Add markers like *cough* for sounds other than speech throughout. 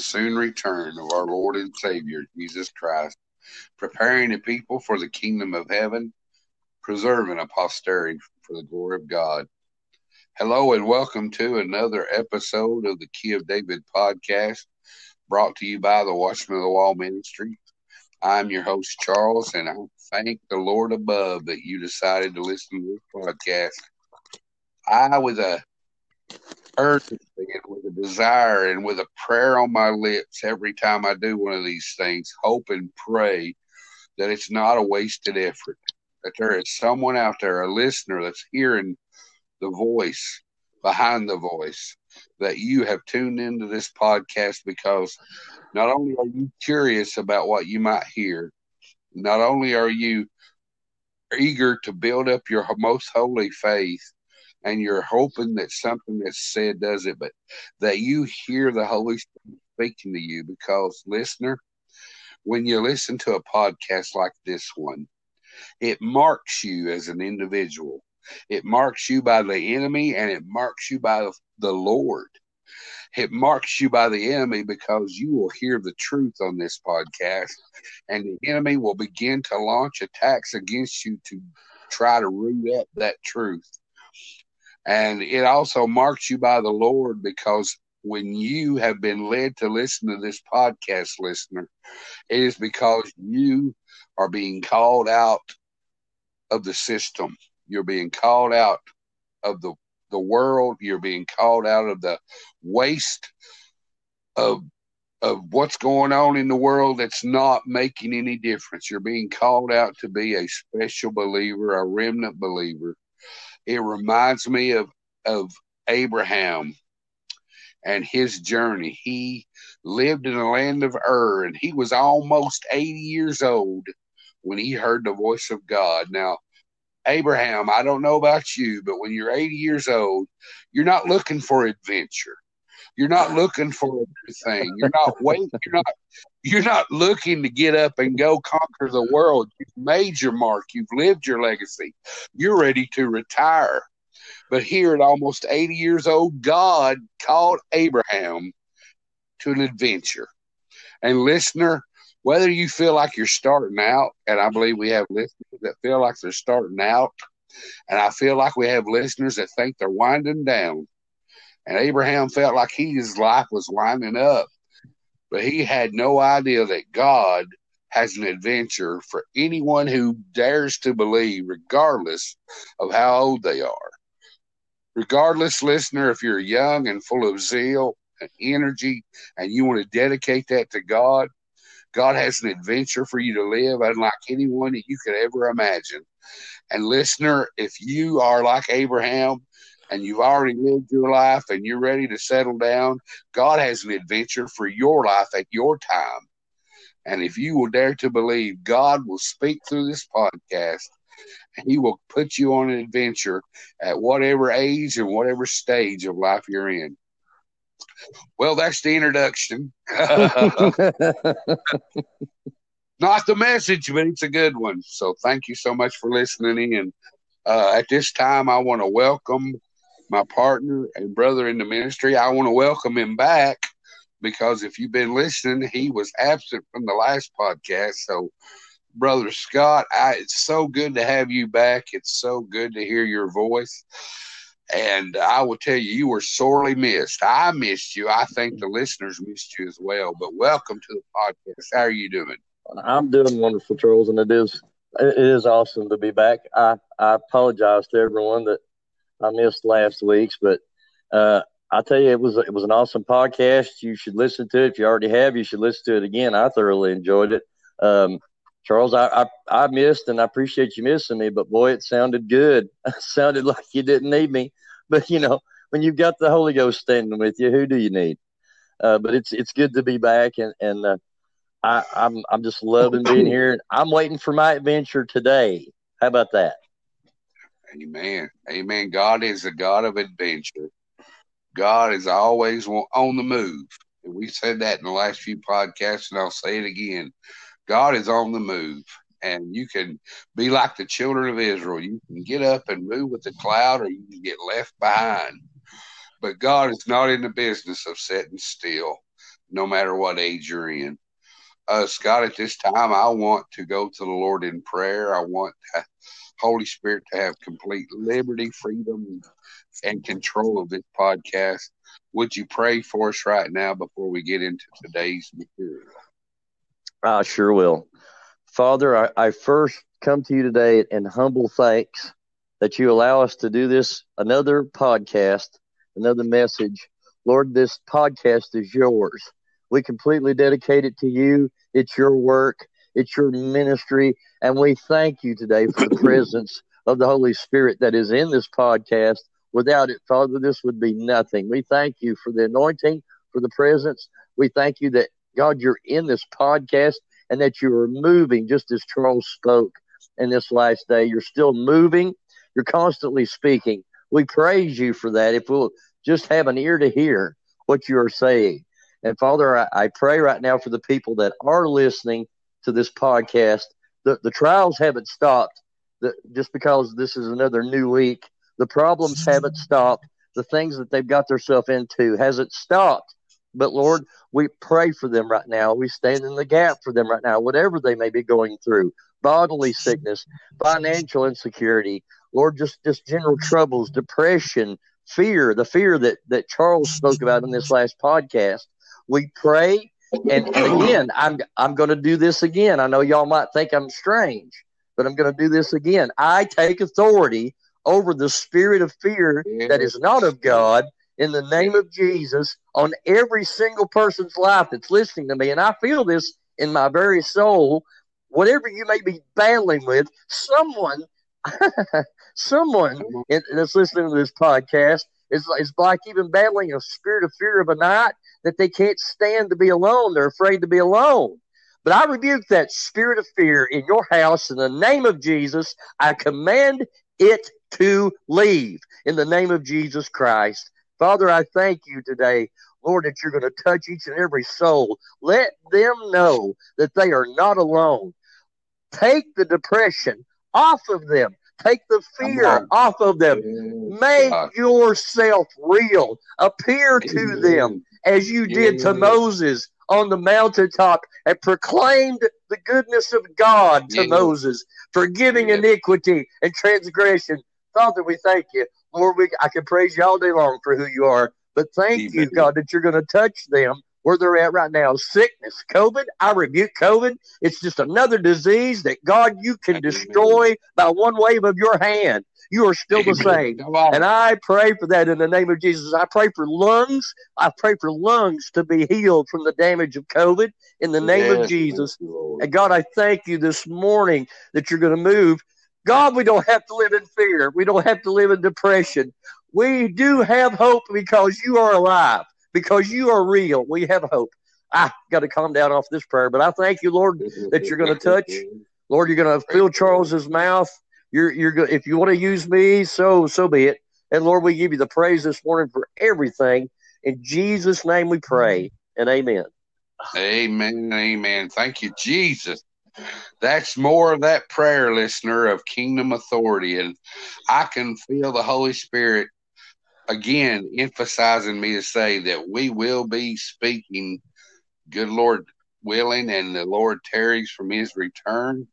soon return of our Lord and Savior, Jesus Christ, preparing the people for the kingdom of heaven, preserving a posterity for the glory of God. Hello, and welcome to another episode of the Key of David podcast, brought to you by the Watchman of the Wall Ministry. I'm your host, Charles, and I thank the Lord above that you decided to listen to this podcast. I, was a urgency and with a desire and with a prayer on my lips every time I do one of these things, hope and pray that it's not a wasted effort, that there is someone out there, a listener that's hearing the voice behind the voice, that you have tuned into this podcast because not only are you curious about what you might hear, not only are you eager to build up your most holy faith, and you're hoping that something that's said does it, but that you hear the Holy Spirit speaking to you because, listener, when you listen to a podcast like this one, it marks you as an individual. It marks you by the enemy and it marks you by the Lord. It marks you by the enemy because you will hear the truth on this podcast, and the enemy will begin to launch attacks against you to try to root up that truth. And it also marks you by the Lord because when you have been led to listen to this podcast, listener, it is because you are being called out of the system. You're being called out of the, the world. You're being called out of the waste of of what's going on in the world that's not making any difference. You're being called out to be a special believer, a remnant believer it reminds me of of Abraham and his journey. He lived in the land of Ur, and he was almost 80 years old when he heard the voice of God. Now, Abraham, I don't know about you, but when you're 80 years old, you're not looking for adventure. You're not looking for everything. You're not waiting. You're not. You're not looking to get up and go conquer the world. You've made your mark. You've lived your legacy. You're ready to retire. But here at almost 80 years old, God called Abraham to an adventure. And listener, whether you feel like you're starting out, and I believe we have listeners that feel like they're starting out, and I feel like we have listeners that think they're winding down. And Abraham felt like his life was winding up, but he had no idea that God has an adventure for anyone who dares to believe, regardless of how old they are. Regardless, listener, if you're young and full of zeal and energy and you want to dedicate that to God, God has an adventure for you to live unlike anyone that you could ever imagine. And listener, if you are like Abraham and you've already lived your life and you're ready to settle down, God has an adventure for your life at your time. And if you will dare to believe, God will speak through this podcast and He will put you on an adventure at whatever age and whatever stage of life you're in. Well, that's the introduction. *laughs* Not the message, but it's a good one. So thank you so much for listening in. Uh, at this time, I want to welcome my partner and brother in the ministry. I want to welcome him back because if you've been listening, he was absent from the last podcast. So, brother Scott, I, it's so good to have you back. It's so good to hear your voice. And I will tell you, you were sorely missed. I missed you. I think the listeners missed you as well. But welcome to the podcast. How are you doing? I'm doing wonderful, Charles, and it is it is awesome to be back. I I apologize to everyone that I missed last week's, but uh, I tell you, it was it was an awesome podcast. You should listen to it. If you already have, you should listen to it again. I thoroughly enjoyed it. Um, Charles, I, I, I missed, and I appreciate you missing me. But boy, it sounded good. *laughs* It sounded like you didn't need me. But you know, when you've got the Holy Ghost standing with you, who do you need? Uh, but it's it's good to be back, and and uh, I, I'm I'm just loving being *clears throat* here. I'm waiting for my adventure today. How about that? Amen. Amen. God is a God of adventure. God is always on the move. And we said that in the last few podcasts, and I'll say it again. God is on the move. And you can be like the children of Israel. You can get up and move with the cloud, or you can get left behind. But God is not in the business of sitting still. no matter what age you're in. Uh, Scott, at this time, I want to go to the Lord in prayer. I want to, Holy Spirit to have complete liberty, freedom, and control of this podcast. Would you pray for us right now before we get into today's material? I sure will. Father, I, I first come to you today in humble thanks that you allow us to do this, another podcast, another message. Lord, this podcast is yours. We completely dedicate it to you. It's your work, it's your ministry. And we thank you today for the presence of the Holy Spirit that is in this podcast. Without it, Father, this would be nothing. We thank you for the anointing, for the presence. We thank you that, God, you're in this podcast and that you are moving just as Charles spoke in this last day. You're still moving, you're constantly speaking. We praise you for that. If we'll just have an ear to hear what you are saying. And Father, I, I pray right now for the people that are listening to this podcast. The, the trials haven't stopped the, just because this is another new week. The problems mm-hmm. haven't stopped. The things that they've got themselves into hasn't stopped. But Lord, we pray for them right now. We stand in the gap for them right now, whatever they may be going through bodily sickness, financial insecurity, Lord, just, just general troubles, depression, fear, the fear that, that Charles spoke about in this last podcast. We pray. And, and *laughs* again, I'm, I'm going to do this again. I know y'all might think I'm strange, but I'm going to do this again. I take authority over the spirit of fear that is not of God in the name of Jesus on every single person's life that's listening to me. And I feel this in my very soul. Whatever you may be battling with, someone, *laughs* someone mm-hmm. that's listening to this podcast is, is like even battling a spirit of fear of a night that they can't stand to be alone. They're afraid to be alone. But I rebuke that spirit of fear in your house in the name of Jesus. I command it to leave in the name of Jesus Christ. Father, I thank you today, Lord, that you're going to touch each and every soul. Let them know that they are not alone. Take the depression off of them. Take the fear off of them. Make yourself real. Appear to them as you did to Moses on the mountaintop and proclaimed the goodness of God to Moses, forgiving iniquity and transgression. Father, we thank you. Lord, we, I can praise you all day long for who you are. But thank Amen. you, God, that you're going to touch them where they're at right now. Sickness, COVID, I rebuke COVID. It's just another disease that, God, you can destroy by one wave of your hand. You are still the same. And I pray for that in the name of Jesus. I pray for lungs. I pray for lungs to be healed from the damage of COVID in the name yes, of Jesus. And God, I thank you this morning that you're going to move God, we don't have to live in fear. We don't have to live in depression. We do have hope because you are alive, because you are real. We have hope. I got to calm down off this prayer, but I thank you, Lord, that you're going to touch. Lord, you're going to fill Charles's mouth. You're, you're good. If you want to use me, so, so be it. And Lord, we give you the praise this morning for everything. In Jesus' name we pray and amen. Amen. Amen. Thank you, Jesus. That's more of that prayer, listener, of kingdom authority. And I can feel the Holy Spirit again emphasizing me to say that we will be speaking, good Lord willing, and the Lord tarries from his return.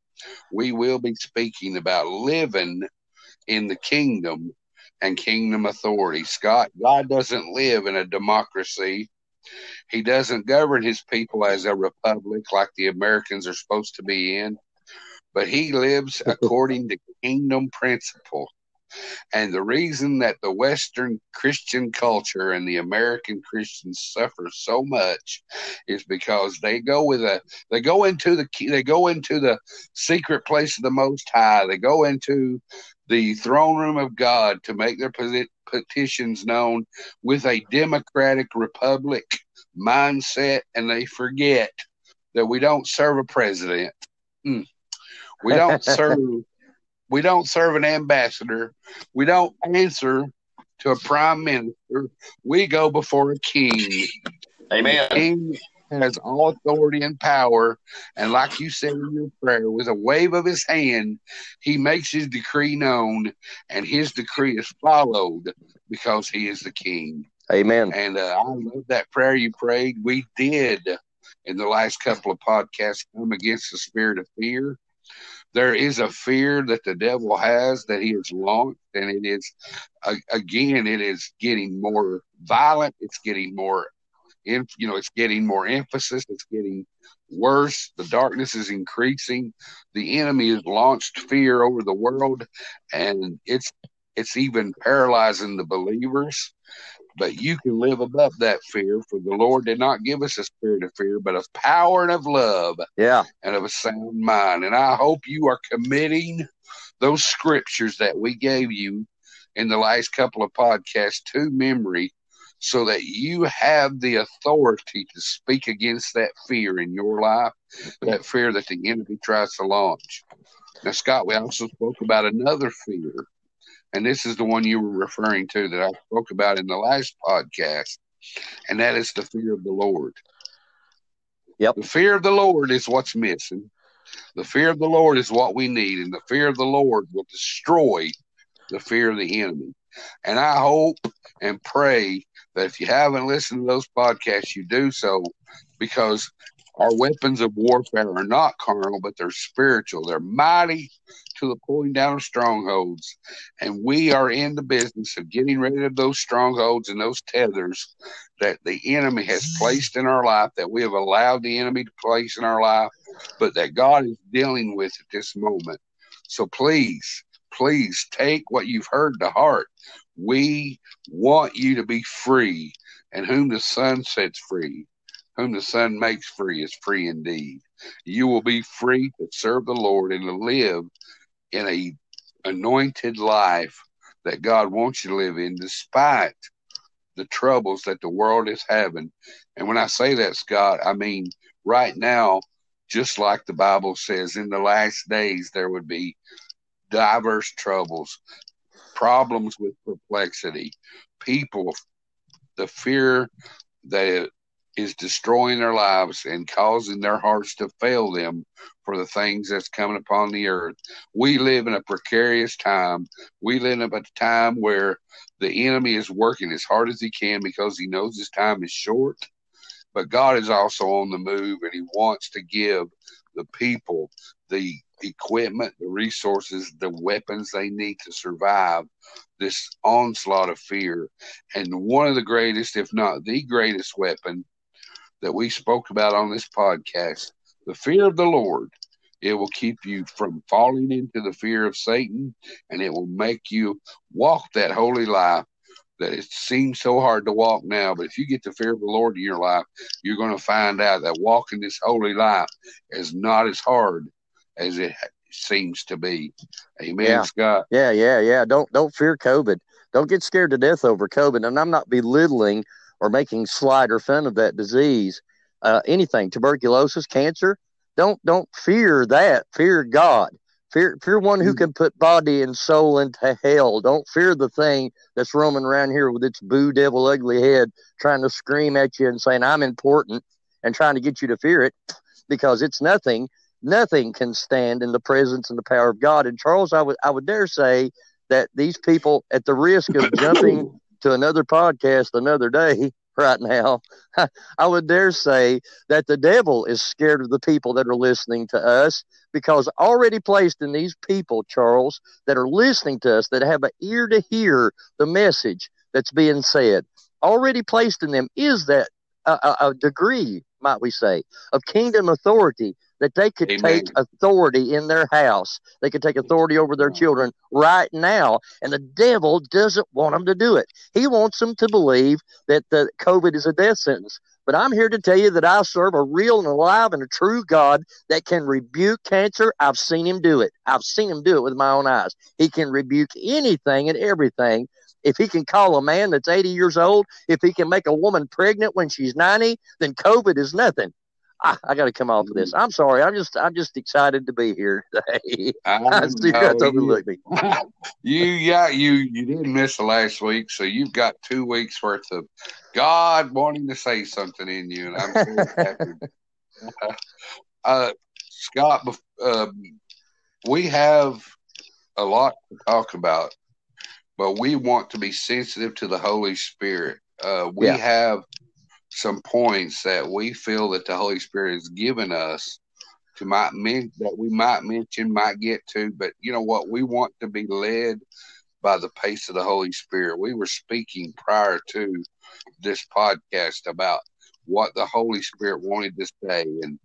We will be speaking about living in the kingdom and kingdom authority. Scott, God doesn't live in a democracy. He doesn't govern his people as a republic like the Americans are supposed to be in, but he lives *laughs* according to kingdom principle. And the reason that the Western Christian culture and the American Christians suffer so much is because they go with a they go into the they go into the secret place of the Most High. They go into the throne room of God to make their petitions known with a democratic republic mindset, and they forget that we don't serve a president. Mm. We don't serve *laughs* we don't serve an ambassador. We don't answer to a prime minister. We go before a king. Amen. The king has all authority and power. And like you said in your prayer, with a wave of his hand, he makes his decree known, and his decree is followed because he is the king. Amen. And uh, I love that prayer you prayed. We did in the last couple of podcasts come against the spirit of fear. There is a fear that the devil has that he has launched, and it is again, it is getting more violent. It's getting more, you know, it's getting more emphasis. It's getting worse. The darkness is increasing. The enemy has launched fear over the world, and it's it's even paralyzing the believers. But you can live above that fear, for the Lord did not give us a spirit of fear, but of power and of love, yeah, and of a sound mind. And I hope you are committing those scriptures that we gave you in the last couple of podcasts to memory so that you have the authority to speak against that fear in your life, that fear that the enemy tries to launch. Now, Scott, we also spoke about another fear, and this is the one you were referring to that I spoke about in the last podcast, and that is the fear of the Lord. Yep. The fear of the Lord is what's missing. The fear of the Lord is what we need, and the fear of the Lord will destroy the fear of the enemy. And I hope and pray that if you haven't listened to those podcasts, you do so because our weapons of warfare are not carnal, but they're spiritual. They're mighty to the pulling down of strongholds. And we are in the business of getting rid of those strongholds and those tethers that the enemy has placed in our life, that we have allowed the enemy to place in our life, but that God is dealing with at this moment. So please, please take what you've heard to heart. We want you to be free, and whom the Son sets free, whom the Son makes free, is free indeed. You will be free to serve the Lord and to live in a anointed life that God wants you to live in, despite the troubles that the world is having. And when I say that, Scott, I mean right now, just like the Bible says, in the last days there would be diverse troubles, problems with perplexity, people, the fear that is destroying their lives and causing their hearts to fail them for the things that's coming upon the earth. We live in a precarious time. We live in a time where the enemy is working as hard as he can because he knows his time is short. But God is also on the move and he wants to give the people the equipment, the resources, the weapons they need to survive this onslaught of fear. And one of the greatest, if not the greatest weapon that we spoke about on this podcast, the fear of the Lord. It will keep you from falling into the fear of Satan and it will make you walk that holy life that it seems so hard to walk now. But if you get the fear of the Lord in your life, you're going to find out that walking this holy life is not as hard as it seems to be. Amen, yeah. Scott. Yeah, yeah, yeah. Don't don't fear COVID. Don't get scared to death over COVID. And I'm not belittling or making slight or fun of that disease. Uh, anything, tuberculosis, cancer. Don't don't fear that. Fear God. Fear fear one who mm. can put body and soul into hell. Don't fear the thing that's roaming around here with its boo devil ugly head trying to scream at you and saying I'm important and trying to get you to fear it because it's nothing nothing can stand in the presence and the power of God. And Charles, I would I would dare say that these people, at the risk of jumping *coughs* to another podcast another day, *laughs* right now, *laughs* I would dare say that the devil is scared of the people that are listening to us because already placed in these people, Charles, that are listening to us, that have an ear to hear the message that's being said, already placed in them is that a, a degree, might we say, of kingdom authority that they could Amen. take authority in their house. They could take authority over their children right now. And the devil doesn't want them to do it. He wants them to believe that the COVID is a death sentence. But I'm here to tell you that I serve a real and alive and a true God that can rebuke cancer. I've seen him do it. I've seen him do it with my own eyes. He can rebuke anything and everything. If he can call a man that's 80 years old, if he can make a woman pregnant when she's 90, then COVID is nothing. I, I got to come off of this. I'm sorry. I'm just I'm just excited to be here today. *laughs* I, see that's overlooked me. *laughs* you yeah you you didn't miss the last week, so you've got two weeks worth of God wanting to say something in you, and I'm so happy. *laughs* uh, Scott, uh, we have a lot to talk about, but we want to be sensitive to the Holy Spirit. uh, we Yeah. have some points that we feel that the Holy Spirit has given us to might men that we might mention, might get to, but you know what? We want to be led by the pace of the Holy Spirit. We were speaking prior to this podcast about what the Holy Spirit wanted to say, and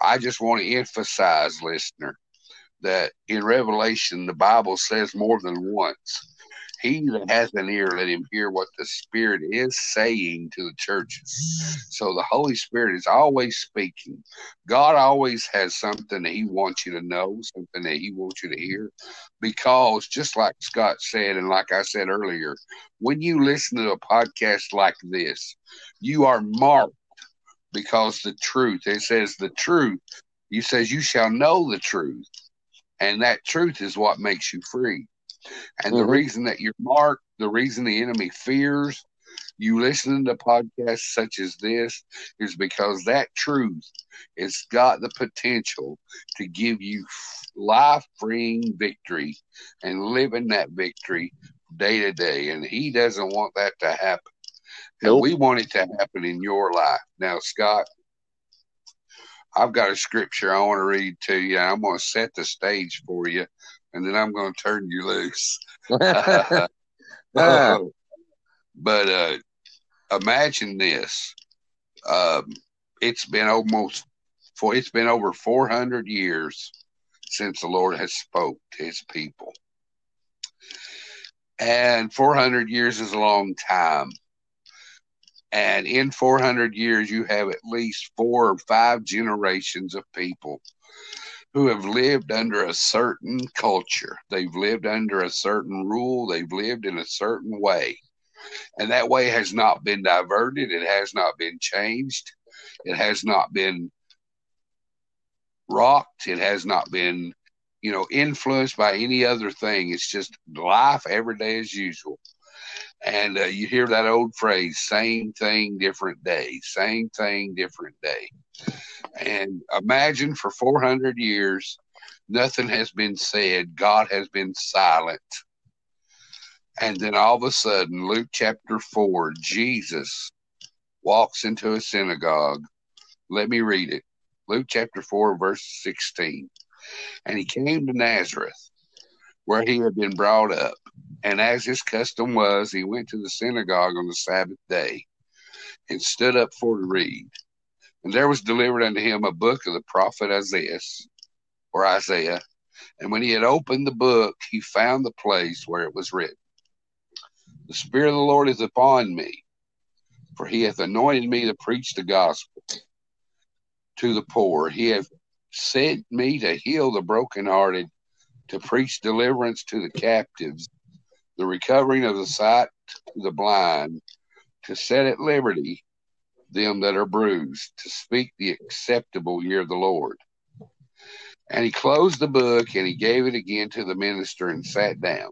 I just want to emphasize, listener, that in Revelation the Bible says more than once. He that has an ear, let him hear what the Spirit is saying to the churches. So the Holy Spirit is always speaking. God always has something that He wants you to know, something that He wants you to hear. Because just like Scott said, and like I said earlier, when you listen to a podcast like this, you are marked because the truth, it says the truth, you says you shall know the truth. And that truth is what makes you free. And the Mhm. reason that you're marked, the reason the enemy fears you listening to podcasts such as this is because that truth has got the potential to give you life freeing victory and living that victory day to day. And he doesn't want that to happen. And we want it to happen in your life. Now, Scott, I've got a scripture I want to read to you. I'm going to set the stage for you, and then I'm going to turn you loose. *laughs* *laughs* Ah. but uh, imagine this: um, it's been almost for it's been over 400 years since the Lord has spoke to His people, and 400 years is a long time. And in 400 years, you have at least four or five generations of people who have lived under a certain culture. They've lived under a certain rule. They've lived in a certain way. And that way has not been diverted. It has not been changed. It has not been rocked. It has not been, you know, influenced by any other thing. It's just life every day as usual. And uh, you hear that old phrase, same thing, different day, same thing, different day. And imagine for 400 years, nothing has been said, God has been silent. And then all of a sudden, Luke chapter 4, Jesus walks into a synagogue. Let me read it. Luke chapter 4, verse 16. And he came to Nazareth, where he had been brought up. And as his custom was, he went to the synagogue on the Sabbath day and stood up for to read. And there was delivered unto him a book of the prophet Esaias, or Isaiah. And when he had opened the book, he found the place where it was written The Spirit of the Lord is upon me, for he hath anointed me to preach the gospel to the poor. He hath sent me to heal the brokenhearted, to preach deliverance to the captives, the recovering of the sight to the blind, to set at liberty them that are bruised, to speak the acceptable year of the Lord. And he closed the book and he gave it again to the minister and sat down.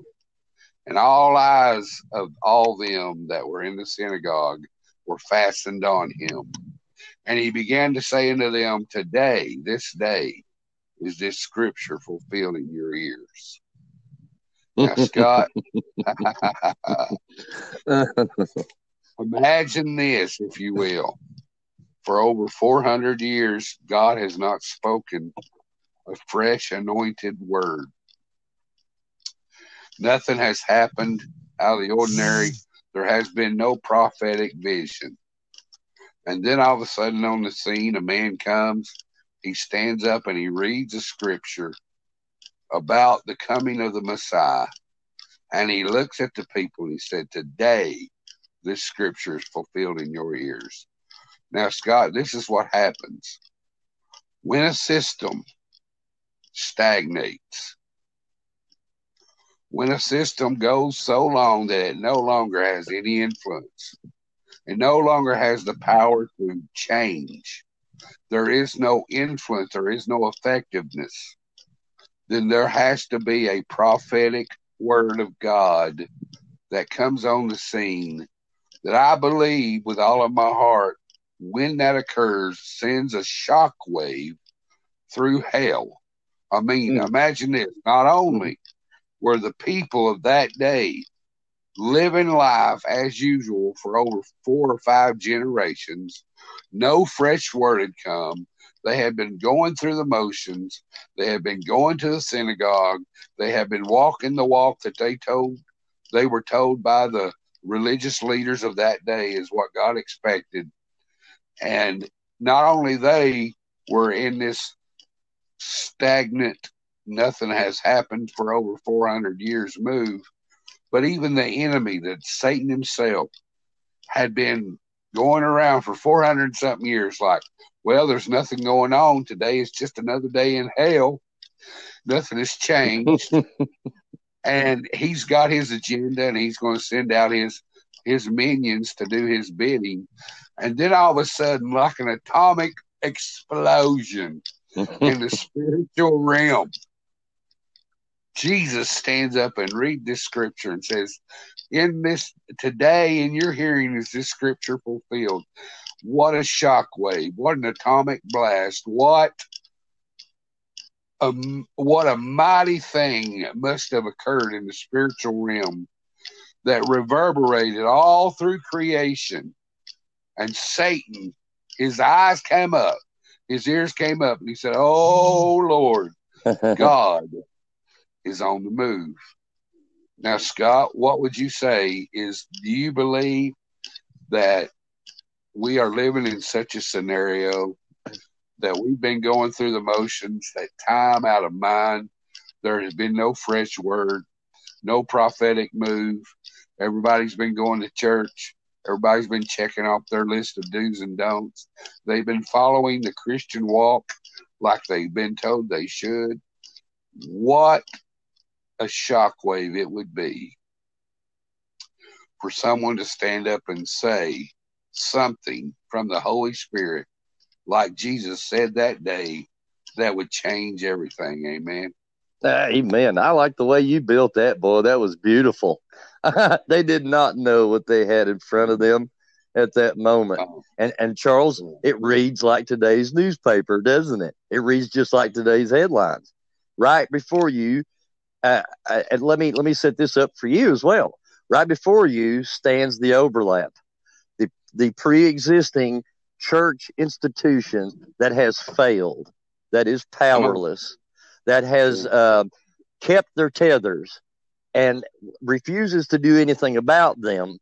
And all eyes of all them that were in the synagogue were fastened on him. And he began to say unto them, Today, this day, is this scripture fulfilled in your ears. Now, Scott, *laughs* imagine this, if you will. For over 400 years, God has not spoken a fresh anointed word. Nothing has happened out of the ordinary. There has been no prophetic vision. And then all of a sudden on the scene, a man comes, he stands up and he reads a scripture about the coming of the Messiah. And he looks at the people and he said, Today, this scripture is fulfilled in your ears. Now, Scott, this is what happens. When a system stagnates, when a system goes so long that it no longer has any influence, it no longer has the power to change, there is no influence, there is no effectiveness, then there has to be a prophetic word of God that comes on the scene that I believe with all of my heart, when that occurs, sends a shock wave through hell. I mean, Mm. imagine this not only were the people of that day living life as usual for over four or five generations. No fresh word had come. They had been going through the motions. They had been going to the synagogue. They had been walking the walk that they told they were told by the religious leaders of that day is what God expected. And not only they were in this stagnant, nothing has happened for over 400 years move, but even the enemy, that Satan himself, had been going around for 400 something years like, well, there's nothing going on. Today is just another day in hell. Nothing has changed. *laughs* and he's got his agenda and he's going to send out his his minions to do his bidding. And then all of a sudden, like an atomic explosion in the *laughs* spiritual realm, Jesus stands up and read this scripture and says, In this today, in your hearing, is this scripture fulfilled. What a shockwave! What an atomic blast! What a, what a mighty thing must have occurred in the spiritual realm that reverberated all through creation. And Satan, his eyes came up, his ears came up, and he said, Oh Lord, *laughs* God is on the move. Now, Scott, what would you say is do you believe that we are living in such a scenario that we've been going through the motions, that time out of mind, there has been no fresh word, no prophetic move. Everybody's been going to church. Everybody's been checking off their list of do's and don'ts. They've been following the Christian walk like they've been told they should. What a shockwave it would be for someone to stand up and say something from the Holy Spirit, like Jesus said that day, that would change everything. Amen. Ah, amen. I like the way you built that, boy. That was beautiful. *laughs* they did not know what they had in front of them at that moment. Oh. And and Charles, it reads like today's newspaper, doesn't it? It reads just like today's headlines. Right before you, uh, and let me let me set this up for you as well. Right before you stands the overlap, the the pre-existing church institution that has failed, that is powerless, that has uh, kept their tethers and refuses to do anything about them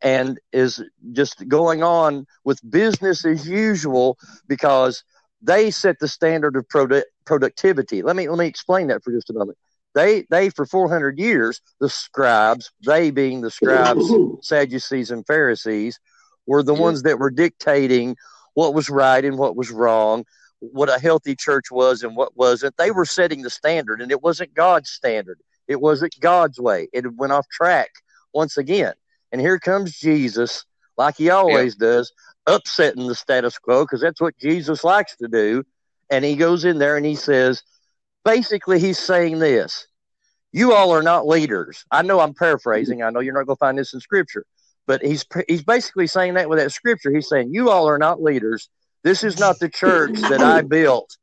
and is just going on with business as usual because they set the standard of produ- productivity. Let me let me explain that for just a moment. They they for 400 years the scribes, they being the scribes, *laughs* Sadducees and Pharisees, were the ones that were dictating what was right and what was wrong, what a healthy church was and what wasn't. They were setting the standard, and it wasn't God's standard. It wasn't God's way. It went off track once again. And here comes Jesus, like he always does, upsetting the status quo because that's what Jesus likes to do. And he goes in there and he says, basically, he's saying this You all are not leaders. I know I'm paraphrasing. I know you're not going to find this in scripture, but he's, he's basically saying that with that scripture. He's saying, You all are not leaders. This is not the church that I built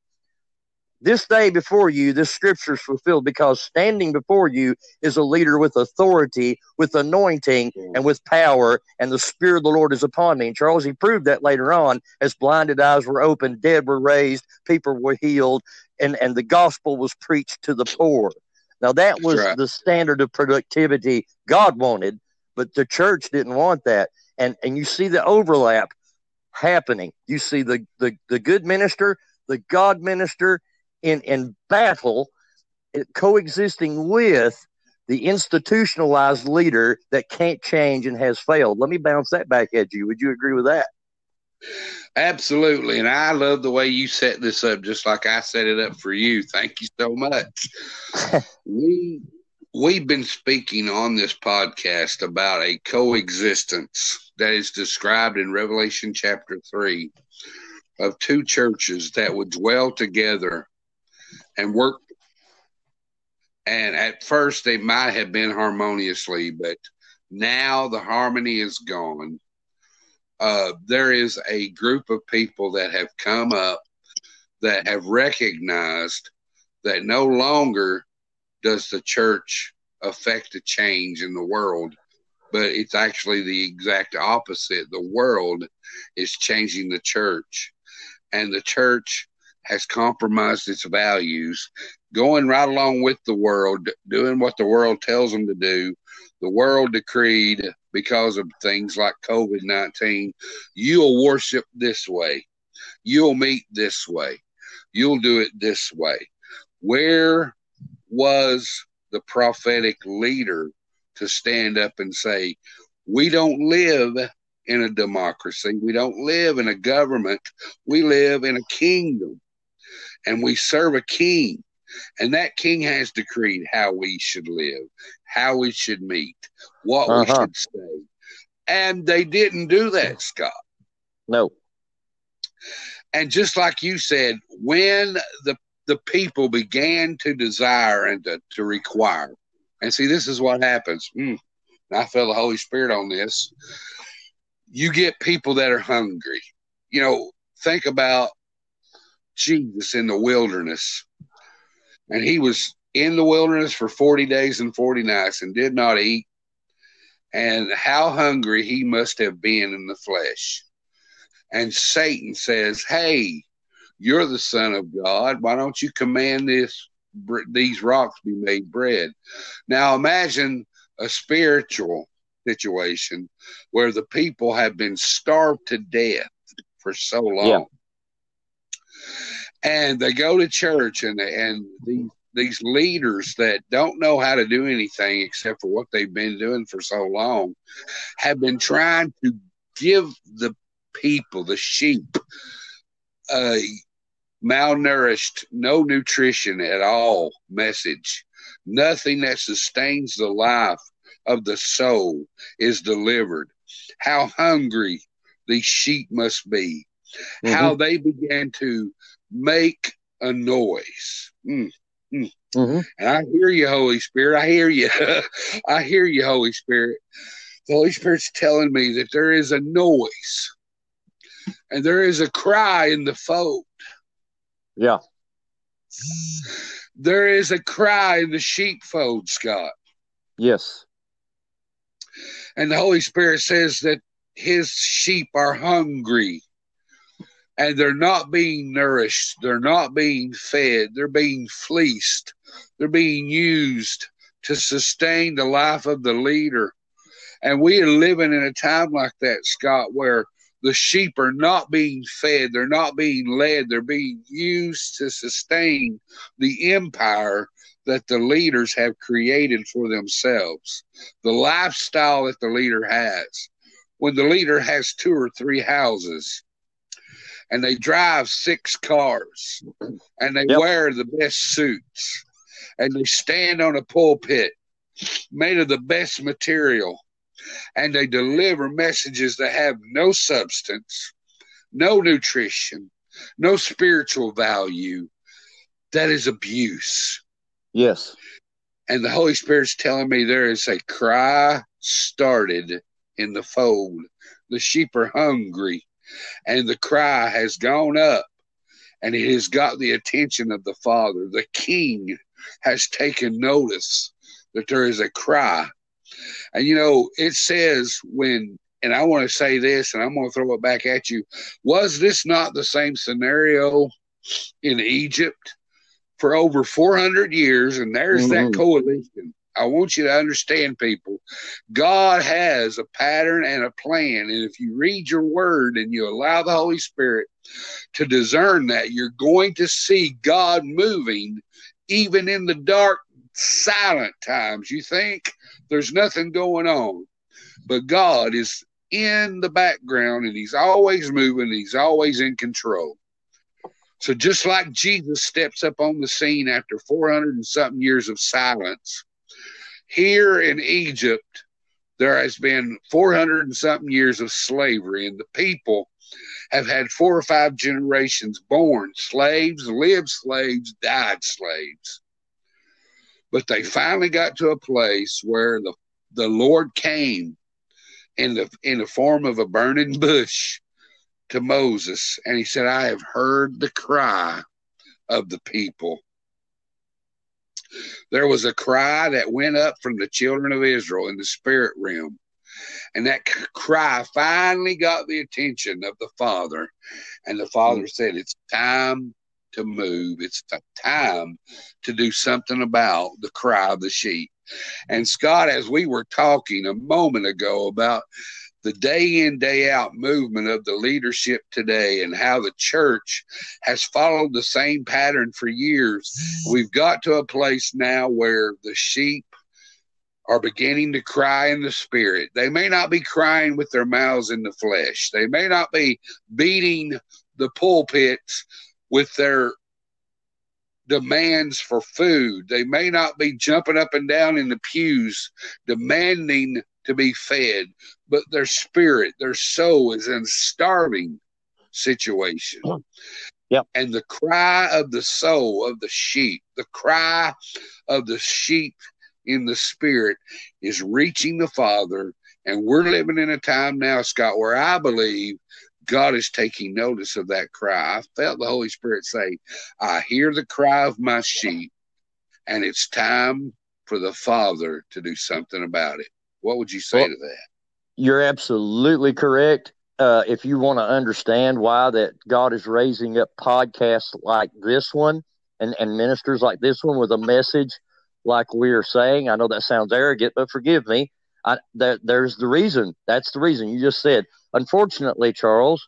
this day before you, this scripture is fulfilled because standing before you is a leader with authority, with anointing, and with power, and the Spirit of the Lord is upon me. And Charles, he proved that later on as blinded eyes were opened, dead were raised, people were healed, and, and the gospel was preached to the poor. Now, that was right. the standard of productivity God wanted, but the church didn't want that. And, and you see the overlap happening. You see the, the, the good minister, the God minister, in, in battle, coexisting with the institutionalized leader that can't change and has failed. Let me bounce that back at you. Would you agree with that? Absolutely. And I love the way you set this up, just like I set it up for you. Thank you so much. *laughs* we we've been speaking on this podcast about a coexistence that is described in Revelation chapter three of two churches that would dwell together and work. And at first, they might have been harmoniously, but now the harmony is gone. Uh, there is a group of people that have come up that have recognized that no longer does the church affect a change in the world, but it's actually the exact opposite. The world is changing the church, and the church has compromised its values, going right along with the world, doing what the world tells them to do. The world decreed because of things like COVID 19, you'll worship this way, you'll meet this way, you'll do it this way. Where was the prophetic leader to stand up and say, We don't live in a democracy. We don't live in a government. We live in a kingdom and we serve a king. And that king has decreed how we should live, how we should meet, what uh-huh. we should say. And they didn't do that, Scott. No. And just like you said, when the the people began to desire and to, to require, and see, this is what happens. Mm, I feel the Holy Spirit on this. You get people that are hungry. You know, think about Jesus in the wilderness. And he was in the wilderness for 40 days and 40 nights and did not eat. And how hungry he must have been in the flesh. And Satan says, Hey, you're the Son of God. Why don't you command this these rocks be made bread? Now imagine a spiritual situation where the people have been starved to death for so long. Yeah and they go to church and and these these leaders that don't know how to do anything except for what they've been doing for so long have been trying to give the people the sheep a malnourished no nutrition at all message. Nothing that sustains the life of the soul is delivered. How hungry these sheep must be mm-hmm. how they began to make a noise. Mm, mm. Mm-hmm. And I hear you, Holy Spirit. I hear you. *laughs* I hear you, Holy Spirit. The Holy Spirit's telling me that there is a noise and there is a cry in the fold. Yeah. There is a cry in the sheepfold, Scott. Yes. And the Holy Spirit says that his sheep are hungry and they're not being nourished, they're not being fed, they're being fleeced, they're being used to sustain the life of the leader. And we are living in a time like that, Scott, where the sheep are not being fed, they're not being led, they're being used to sustain the empire that the leaders have created for themselves, the lifestyle that the leader has. When the leader has two or three houses, and they drive six cars and they yep. wear the best suits and they stand on a pulpit made of the best material and they deliver messages that have no substance, no nutrition, no spiritual value. That is abuse. Yes. And the Holy Spirit's telling me there is a cry started in the fold. The sheep are hungry and the cry has gone up and it has got the attention of the Father. The King has taken notice that there is a cry. And you know, it says when, and I want to say this and I'm going to throw it back at you. Was this not the same scenario in Egypt for over 400 years? And there's mm-hmm. that coalition I want you to understand, people, God has a pattern and a plan. And if you read your word and you allow the Holy Spirit to discern that, you're going to see God moving even in the dark, silent times. You think there's nothing going on, but God is in the background and He's always moving, He's always in control. So just like Jesus steps up on the scene after 400 and something years of silence, here in Egypt, there has been 400 and something years of slavery, and the people have had four or five generations born slaves, lived slaves, died slaves. But they finally got to a place where the, the Lord came in the in the form of a burning bush to Moses, and he said, I have heard the cry of the people there was a cry that went up from the children of Israel in the spirit realm. And that cry finally got the attention of the father. And the father mm. said, It's time to move. It's time to do something about the cry of the sheep. And Scott, as we were talking a moment ago about the day in, day out movement of the leadership today and how the church has followed the same pattern for years, we've got to a place now where the sheep are beginning to cry in the spirit. They may not be crying with their mouths in the flesh, they may not be beating the pulpits with their demands for food. They may not be jumping up and down in the pews demanding to be fed, but their spirit, their soul is in starving situation. *clears throat* Yep. And the cry of the soul of the sheep, the cry of the sheep in the spirit is reaching the Father. And we're living in a time now, Scott, where I believe God is taking notice of that cry. I felt the Holy Spirit say, I hear the cry of my sheep, and it's time for the Father to do something about it. What would you say well, to that? You're absolutely correct. Uh, if you want to understand why that God is raising up podcasts like this one and, and ministers like this one with a message like we are saying, I know that sounds arrogant, but forgive me. I, that there's the reason. That's the reason you just said. Unfortunately, Charles,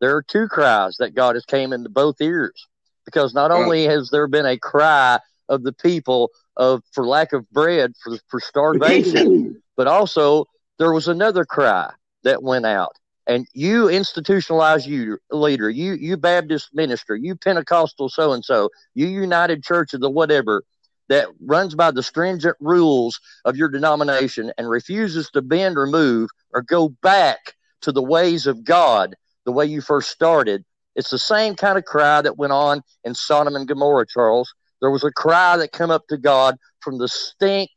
there are two cries that God has came into both ears because not only has there been a cry of the people of for lack of bread for for starvation, *laughs* but also there was another cry that went out. And you institutionalized you leader, you you Baptist minister, you Pentecostal so and so, you United Church of the whatever that runs by the stringent rules of your denomination and refuses to bend or move or go back to the ways of God the way you first started. It's the same kind of cry that went on in Sodom and Gomorrah, Charles. There was a cry that came up to God from the stink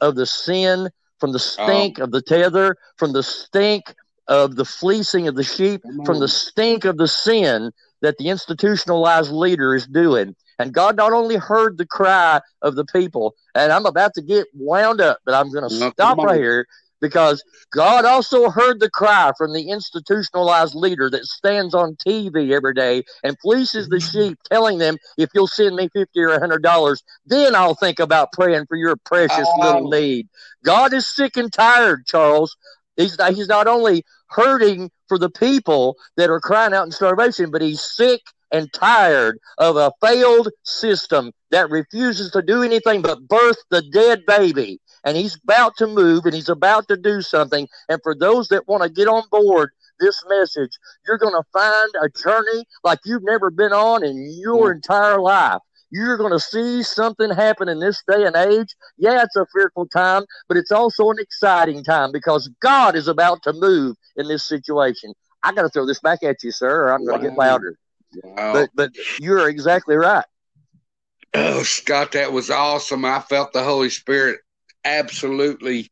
of the sin, from the stink oh. of the tether, from the stink of the fleecing of the sheep, from the stink of the sin that the institutionalized leader is doing. And God not only heard the cry of the people, and I'm about to get wound up, but I'm going to stop right here because God also heard the cry from the institutionalized leader that stands on TV every day and fleeces the mm-hmm. sheep, telling them, if you'll send me 50 or a $100, then I'll think about praying for your precious oh. little need. God is sick and tired, Charles. He's, he's not only hurting for the people that are crying out in starvation, but he's sick and tired of a failed system that refuses to do anything but birth the dead baby and he's about to move and he's about to do something. And for those that want to get on board this message, you're going to find a journey like you've never been on in your mm. entire life. You're going to see something happen in this day and age. Yeah, it's a fearful time, but it's also an exciting time because God is about to move in this situation. I got to throw this back at you, sir, or I'm going to get louder. Wow. But but you're exactly right. Oh, Scott, that was awesome. I felt the Holy Spirit absolutely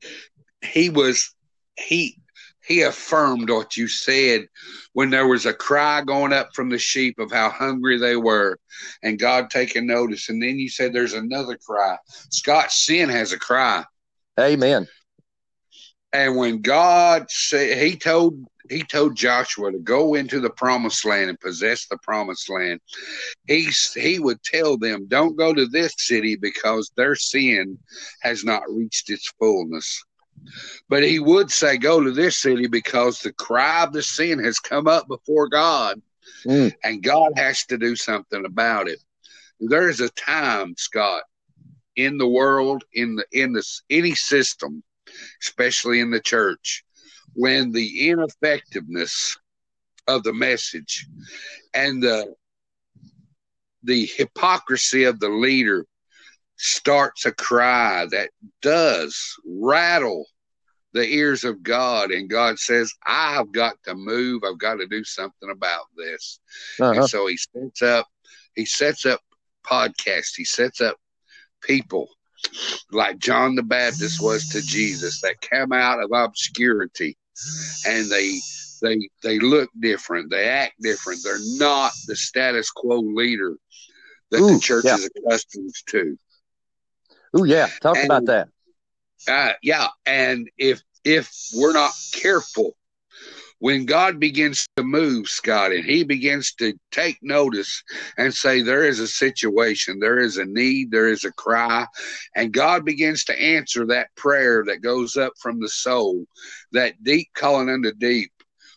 he was he he affirmed what you said when there was a cry going up from the sheep of how hungry they were and God taking notice. And then you said there's another cry. Scott sin has a cry. Amen. And when God said he told he told Joshua to go into the promised land and possess the promised land. He he would tell them, "Don't go to this city because their sin has not reached its fullness." But he would say, "Go to this city because the cry of the sin has come up before God, mm. and God has to do something about it." There is a time, Scott, in the world, in the in this any system, especially in the church, when the ineffectiveness of the message and the the hypocrisy of the leader starts a cry that does rattle the ears of God, and God says, "I've got to move. I've got to do something about this." Uh-huh. And so He sets up, He sets up podcasts. He sets up people like John the Baptist was to Jesus that come out of obscurity and they they they look different, they act different. They're not the status quo leader that Ooh, the church yeah. is accustomed to. Oh yeah, talk and, about that. Uh, yeah, and if if we're not careful when God begins to move, Scott, and He begins to take notice and say, There is a situation, there is a need, there is a cry, and God begins to answer that prayer that goes up from the soul, that deep calling unto deep,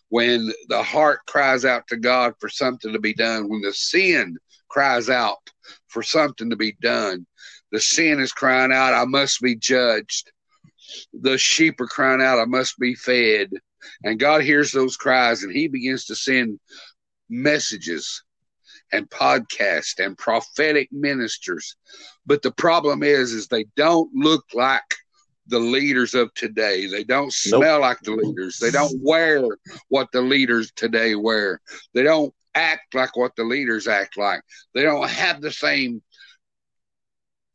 when the heart cries out to God for something to be done, when the sin cries out for something to be done, the sin is crying out, I must be judged. The sheep are crying out, I must be fed and God hears those cries and he begins to send messages and podcasts and prophetic ministers. But the problem is, is they don't look like the leaders of today. They don't smell nope. like the leaders. They don't wear what the leaders today wear. They don't act like what the leaders act like. They don't have the same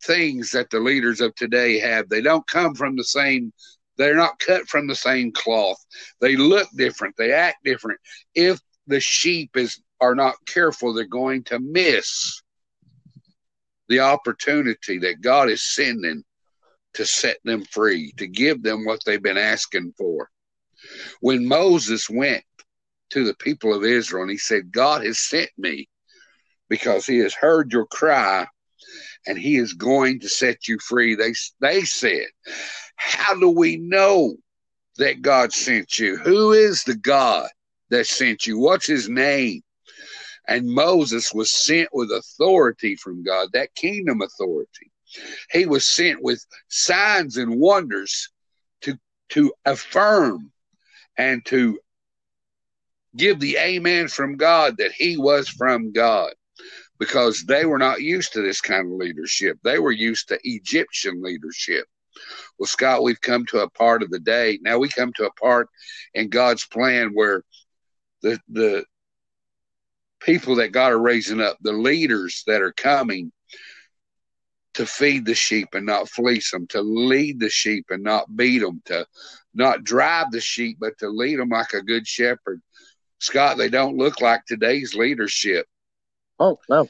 things that the leaders of today have. They don't come from the same they're not cut from the same cloth. They look different. They act different. If the sheep is are not careful, they're going to miss the opportunity that God is sending to set them free, to give them what they've been asking for. When Moses went to the people of Israel and he said, God has sent me because he has heard your cry and he is going to set you free. They, they said, how do we know that God sent you? Who is the God that sent you? What's his name? And Moses was sent with authority from God, that kingdom authority. He was sent with signs and wonders to, to affirm and to give the amen from God that he was from God because they were not used to this kind of leadership. They were used to Egyptian leadership. Well, Scott, we've come to a part of the day. Now we come to a part in God's plan where the the people that God are raising up, the leaders that are coming to feed the sheep and not fleece them, to lead the sheep and not beat them, to not drive the sheep, but to lead them like a good shepherd. Scott, they don't look like today's leadership. Oh, no.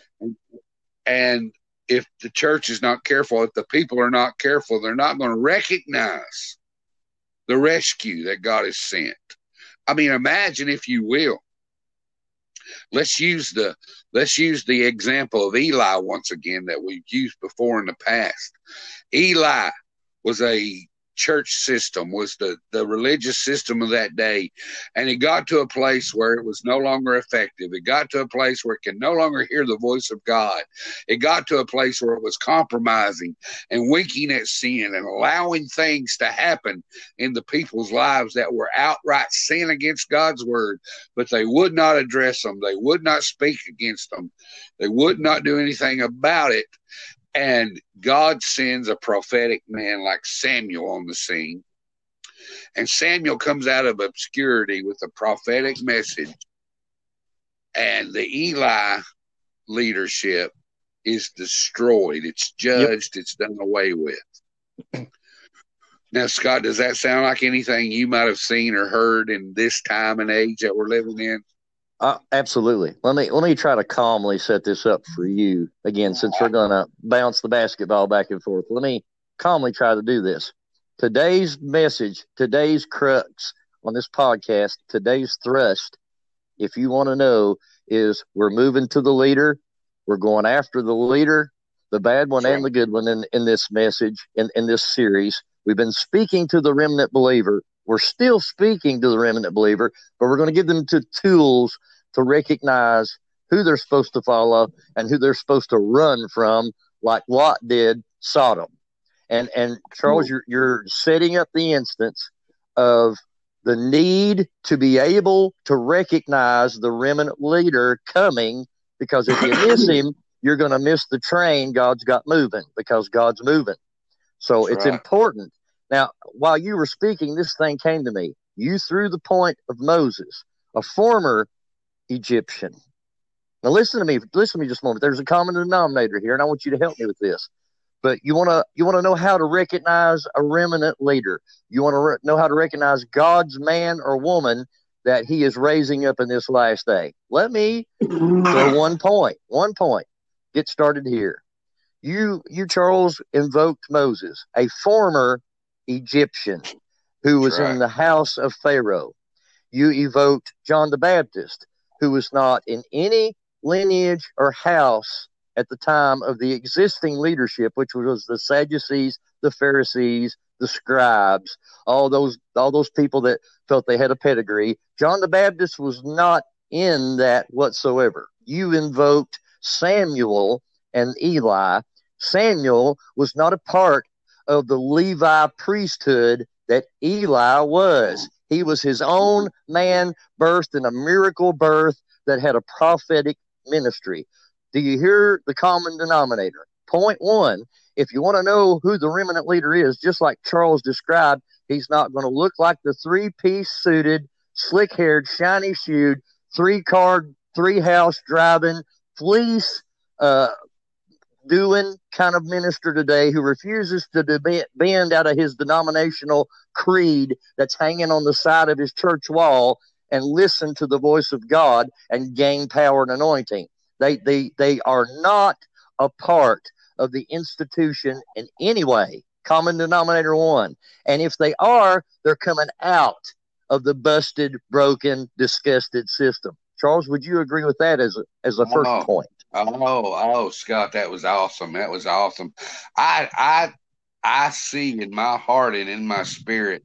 And if the church is not careful, if the people are not careful, they're not going to recognize the rescue that God has sent. I mean, imagine if you will. Let's use the let's use the example of Eli once again that we've used before in the past. Eli was a church system was the, the religious system of that day. And it got to a place where it was no longer effective. It got to a place where it can no longer hear the voice of God. It got to a place where it was compromising and winking at sin and allowing things to happen in the people's lives that were outright sin against God's word, but they would not address them. They would not speak against them. They would not do anything about it. And God sends a prophetic man like Samuel on the scene. And Samuel comes out of obscurity with a prophetic message. And the Eli leadership is destroyed. It's judged. Yep. It's done away with. *clears throat* Now, Scott, does that sound like anything you might have seen or heard in this time and age that we're living in? Uh, absolutely. Let me let me try to calmly set this up for you again, since we're going to bounce the basketball back and forth. Let me calmly try to do this. Today's message, today's crux on this podcast, today's thrust, if you want to know, is we're moving to the leader. We're going after the leader, the bad one and the good one in, in this message, in, in this series. We've been speaking to the remnant believer. We're still speaking to the remnant believer, but we're going to give them to tools to recognize who they're supposed to follow and who they're supposed to run from, like Lot did Sodom. And and Charles, you're you're setting up the instance of the need to be able to recognize the remnant leader coming because if you miss him, *coughs* you're going to miss the train God's got moving because God's moving. So That's it's right. important. Now, while you were speaking, this thing came to me. You threw the point of Moses, a former Egyptian. Now listen to me. Listen to me just a moment. There's a common denominator here, and I want you to help me with this. But you want to you want to know how to recognize a remnant leader. You want to re- know how to recognize God's man or woman that He is raising up in this last day. Let me throw mm. one point. One point. Get started here. You you Charles invoked Moses, a former Egyptian. who was right. in the house of Pharaoh. You evoked John the Baptist, who was not in any lineage or house at the time of the existing leadership, which was the Sadducees, the Pharisees, the scribes, all those all those people that felt they had a pedigree. John the Baptist was not in that whatsoever. You invoked Samuel and Eli. Samuel was not a part of the Levi priesthood that Eli was. He was his own man, birthed in a miracle birth that had a prophetic ministry. Do you hear the common denominator? Point one if you want to know who the remnant leader is, just like Charles described, he's not going to look like the three piece suited, slick haired, shiny shoed, three car, three house driving, fleece uh, doing kind of minister today who refuses to bend out of his denominational creed that's hanging on the side of his church wall and listen to the voice of God and gain power and anointing. They, they, they are not a part of the institution in any way. Common denominator one. And if they are, they're coming out of the busted, broken, disgusted system. Charles, would you agree with that as a, as a first oh, point? Oh, oh, Scott, that was awesome. That was awesome. I, I, I see in my heart and in my spirit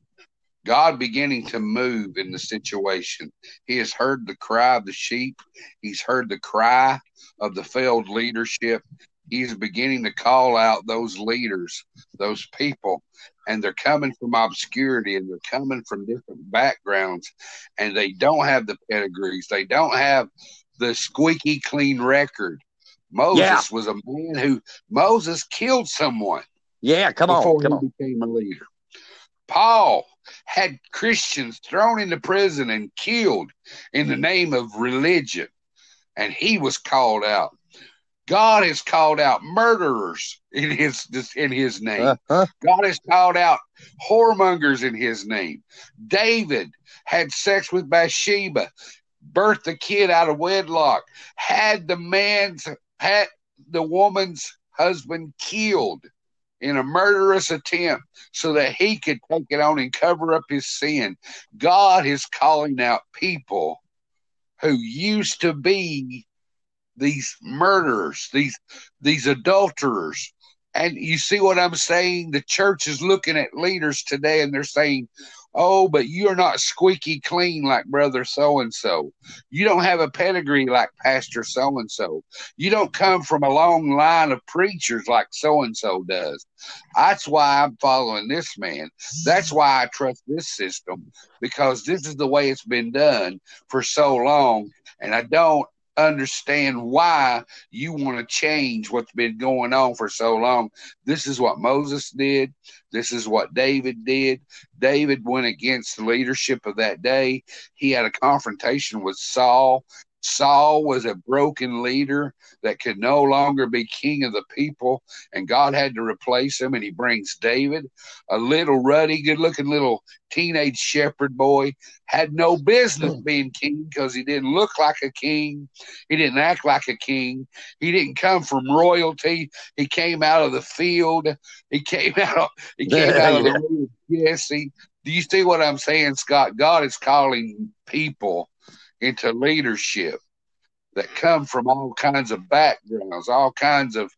God beginning to move in the situation. He has heard the cry of the sheep. He's heard the cry of the failed leadership. He's beginning to call out those leaders, those people, and they're coming from obscurity and they're coming from different backgrounds, and they don't have the pedigrees. They don't have the squeaky clean record. Moses yeah. was a man who Moses killed someone. Yeah, come on, before come he on. became a leader. Paul had Christians thrown into prison and killed in the mm. name of religion, and he was called out. God has called out murderers in his in his name. Uh-huh. God has called out whoremongers in his name. David had sex with Bathsheba, birthed the kid out of wedlock, had the man's had the woman's husband killed in a murderous attempt so that he could take it on and cover up his sin. God is calling out people who used to be these murderers, these these adulterers. And you see what I'm saying? The church is looking at leaders today and they're saying, Oh, but you're not squeaky clean like brother so and so. You don't have a pedigree like Pastor so and so. You don't come from a long line of preachers like so and so does. That's why I'm following this man. That's why I trust this system because this is the way it's been done for so long. And I don't understand why you want to change what's been going on for so long. This is what Moses did. This is what David did. David went against the leadership of that day. He had a confrontation with Saul. Saul was a broken leader that could no longer be king of the people, and God had to replace him. And he brings David, a little ruddy, good looking little teenage shepherd boy, had no business hmm. being king because he didn't look like a king. He didn't act like a king. He didn't come from royalty. He came out of the field. He came *laughs* out, he came out of the Jesse. Do you see what I'm saying, Scott? God is calling people into leadership that come from all kinds of backgrounds, all kinds of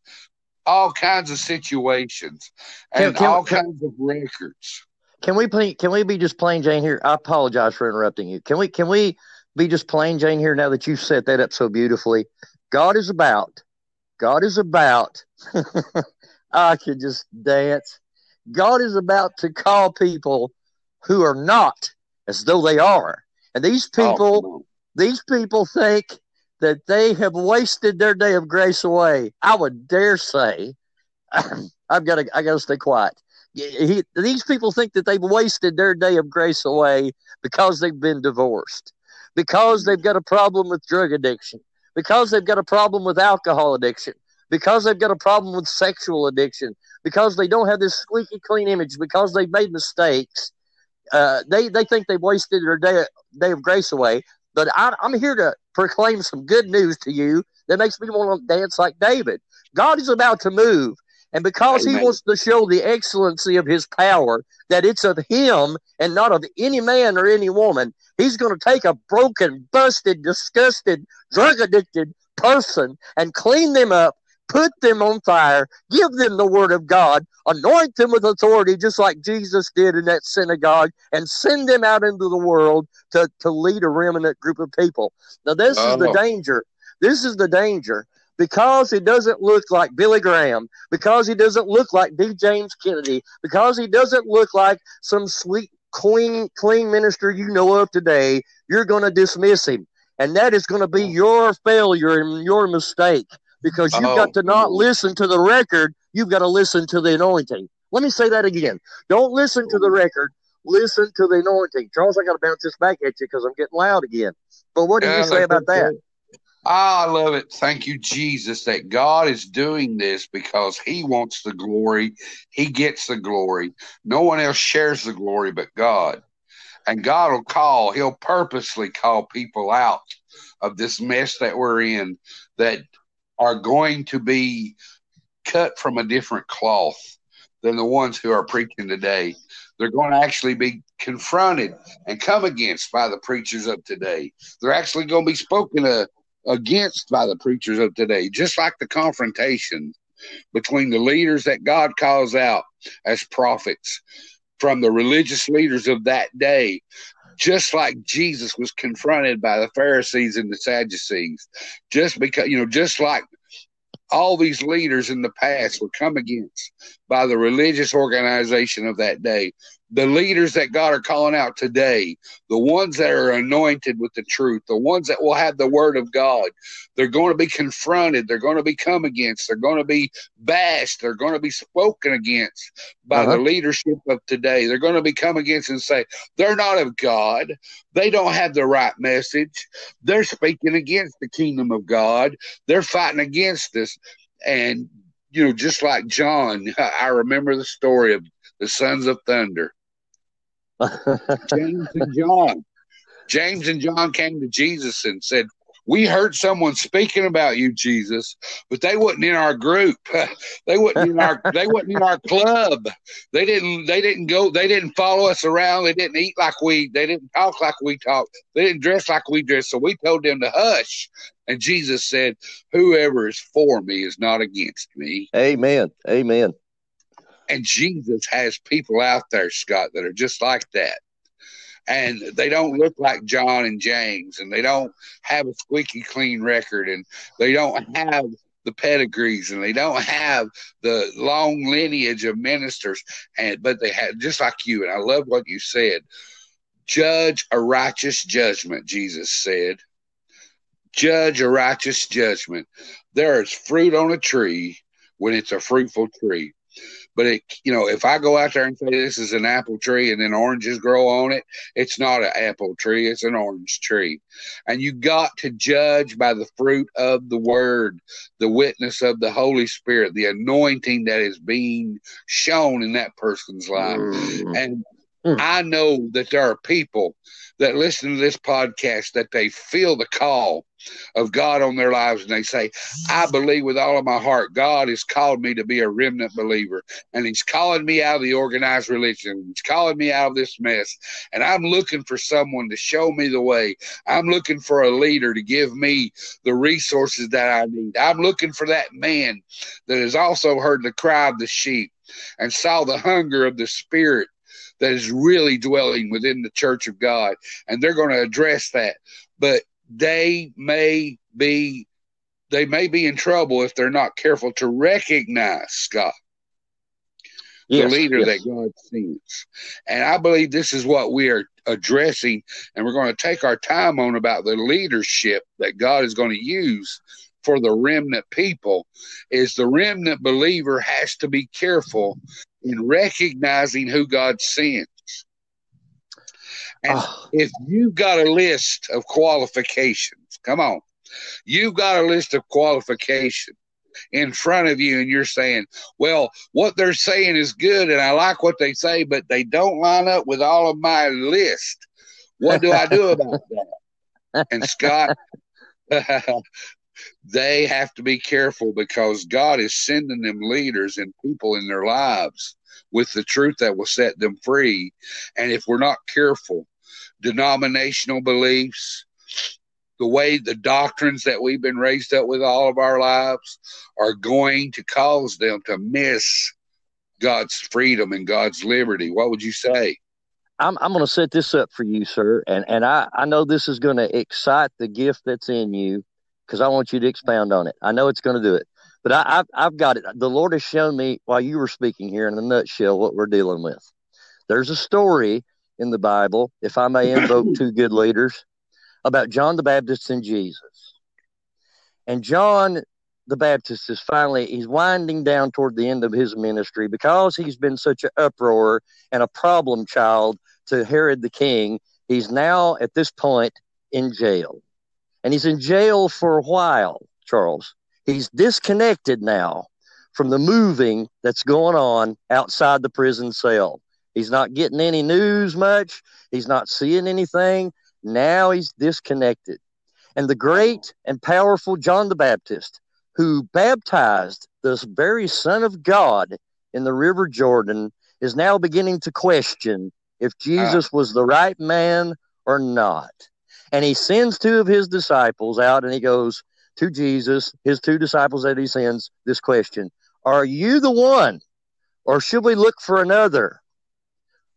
all kinds of situations, and can, can, all can, kinds of records. Can we please, can we be just plain Jane here? I apologize for interrupting you. Can we can we be just plain Jane here now that you've set that up so beautifully? God is about. God is about. *laughs* I could just dance. God is about to call people who are not as though they are. And these people oh, these people think that they have wasted their day of grace away. I would dare say, *clears throat* I've got to, I got to stay quiet. He, these people think that they've wasted their day of grace away because they've been divorced, because they've got a problem with drug addiction, because they've got a problem with alcohol addiction, because they've got a problem with sexual addiction, because they don't have this squeaky clean image, because they've made mistakes. Uh, they they think they've wasted their day day of grace away. But I, I'm here to proclaim some good news to you that makes me want to dance like David. God is about to move. And because Amen. he wants to show the excellency of his power, that it's of him and not of any man or any woman, he's going to take a broken, busted, disgusted, drug addicted person and clean them up, put them on fire, give them the word of God, anoint them with authority, just like Jesus did in that synagogue, and send them out into the world to, to lead a remnant group of people. Now, this is the danger. This is the danger because he doesn't look like Billy Graham, because he doesn't look like D. James Kennedy, because he doesn't look like some sweet, clean, clean minister you know of today, you're going to dismiss him. And that is going to be your failure and your mistake because you've oh. got to not listen to the record. You've got to listen to the anointing. Let me say that again. Don't listen to the record. Listen to the anointing. Charles, I got to bounce this back at you because I'm getting loud again. But what do yeah, you say about that? I love it. Thank you, Jesus, that God is doing this because He wants the glory. He gets the glory. No one else shares the glory but God. And God will call, He'll purposely call people out of this mess that we're in that are going to be cut from a different cloth than the ones who are preaching today. They're going to actually be confronted and come against by the preachers of today. They're actually going to be spoken of against by the preachers of today, just like the confrontation between the leaders that God calls out as prophets from the religious leaders of that day, just like Jesus was confronted by the Pharisees and the Sadducees, just because, you know, just like all these leaders in the past were come against by the religious organization of that day the leaders that God are calling out today, the ones that are anointed with the truth, the ones that will have the word of God, they're going to be confronted. They're going to be come against. They're going to be bashed. They're going to be spoken against by uh-huh. the leadership of today. They're going to be come against and say, they're not of God. They don't have the right message. They're speaking against the kingdom of God. They're fighting against us. And, you know, just like John, *laughs* I remember the story of the sons of thunder *laughs* James and John. James and John came to Jesus and said, we heard someone speaking about you, Jesus, but they wasn't in our group. *laughs* they wasn't in our they wasn't in our club. They didn't they didn't go they didn't follow us around. They didn't eat like we they didn't talk like we talk. They didn't dress like we dress. So we told them to hush. And Jesus said, Whoever is for me is not against me. Amen. Amen. And Jesus has people out there, Scott, that are just like that. And they don't look like John and James, and they don't have a squeaky clean record, and they don't have the pedigrees, and they don't have the long lineage of ministers. And but they had just like you, and I love what you said. Judge a righteous judgment, Jesus said. Judge a righteous judgment. There is fruit on a tree when it's a fruitful tree. But it, you know, if I go out there and say this is an apple tree and then oranges grow on it, it's not an apple tree, it's an orange tree. And you got to judge by the fruit of the word, the witness of the Holy Spirit, the anointing that is being shown in that person's life. Mm. And mm. I know that there are people that listen to this podcast that they feel the call of God on their lives and they say, I believe with all of my heart, God has called me to be a remnant believer and He's calling me out of the organized religion. He's calling me out of this mess. And I'm looking for someone to show me the way. I'm looking for a leader to give me the resources that I need. I'm looking for that man that has also heard the cry of the sheep and saw the hunger of the spirit that is really dwelling within the church of God. And they're going to address that. But they may be they may be in trouble if they're not careful to recognize Scott, yes, the leader yes. that God sends. And I believe this is what we are addressing, and we're going to take our time on about the leadership that God is going to use for the remnant people. Is the remnant believer has to be careful in recognizing who God sends. And oh. if you've got a list of qualifications, come on, you've got a list of qualifications in front of you, and you're saying, well, what they're saying is good, and I like what they say, but they don't line up with all of my list. What do I do about *laughs* that? And Scott, *laughs* they have to be careful because God is sending them leaders and people in their lives with the truth that will set them free. And if we're not careful, denominational beliefs, the way the doctrines that we've been raised up with all of our lives are going to cause them to miss God's freedom and God's liberty. What would you say? I'm, I'm going to set this up for you, sir. And, and I, I know this is going to excite the gift that's in you because I want you to expound on it. I know it's going to do it. But I, have I've got it. The Lord has shown me while you were speaking here in a nutshell what we're dealing with. There's a story in the Bible, if I may invoke *clears throat* two good leaders, about John the Baptist and Jesus. And John the Baptist is finally he's winding down toward the end of his ministry because he's been such an uproar and a problem child to Herod the king. He's now at this point in jail. And he's in jail for a while, Charles. He's disconnected now from the moving that's going on outside the prison cell. He's not getting any news much. He's not seeing anything. Now he's disconnected. And the great and powerful John the Baptist, who baptized this very Son of God in the River Jordan, is now beginning to question if ah. Jesus was the right man or not. And he sends two of his disciples out and he goes to Jesus, his two disciples that he sends, this question Are you the one, or should we look for another?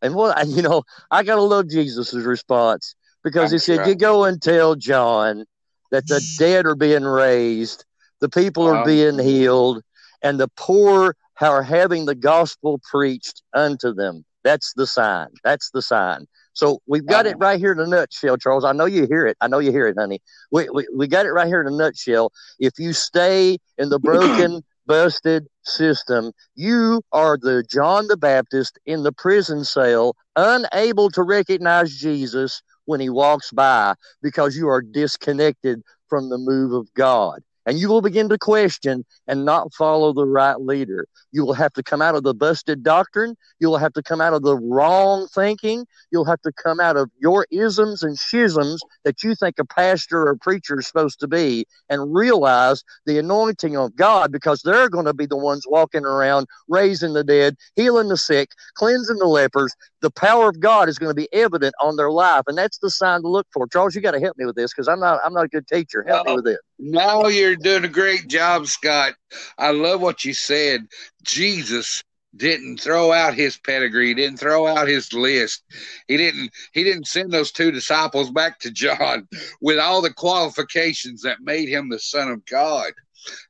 And what, *laughs* you know, I got to love Jesus' response because he said, You go and tell John that the *laughs* dead are being raised, the people are being healed, and the poor are having the gospel preached unto them. That's the sign. That's the sign. So we've got it right here in a nutshell, Charles. I know you hear it. I know you hear it, honey. We, we, we got it right here in a nutshell. If you stay in the broken, *clears throat* busted system, you are the John the Baptist in the prison cell, unable to recognize Jesus when he walks by because you are disconnected from the move of God and you will begin to question and not follow the right leader. You will have to come out of the busted doctrine. You will have to come out of the wrong thinking. You'll have to come out of your isms and schisms that you think a pastor or preacher is supposed to be and realize the anointing of God because they're going to be the ones walking around raising the dead, healing the sick, cleansing the lepers. The power of God is going to be evident on their life, and that's the sign to look for. Charles, you got to help me with this because I'm not I'm not a good teacher. Help me with it. No, you're doing a great job, Scott. I love what you said. Jesus didn't throw out his pedigree, he didn't throw out his list. He didn't he didn't send those two disciples back to John *laughs* with all the qualifications that made him the son of God.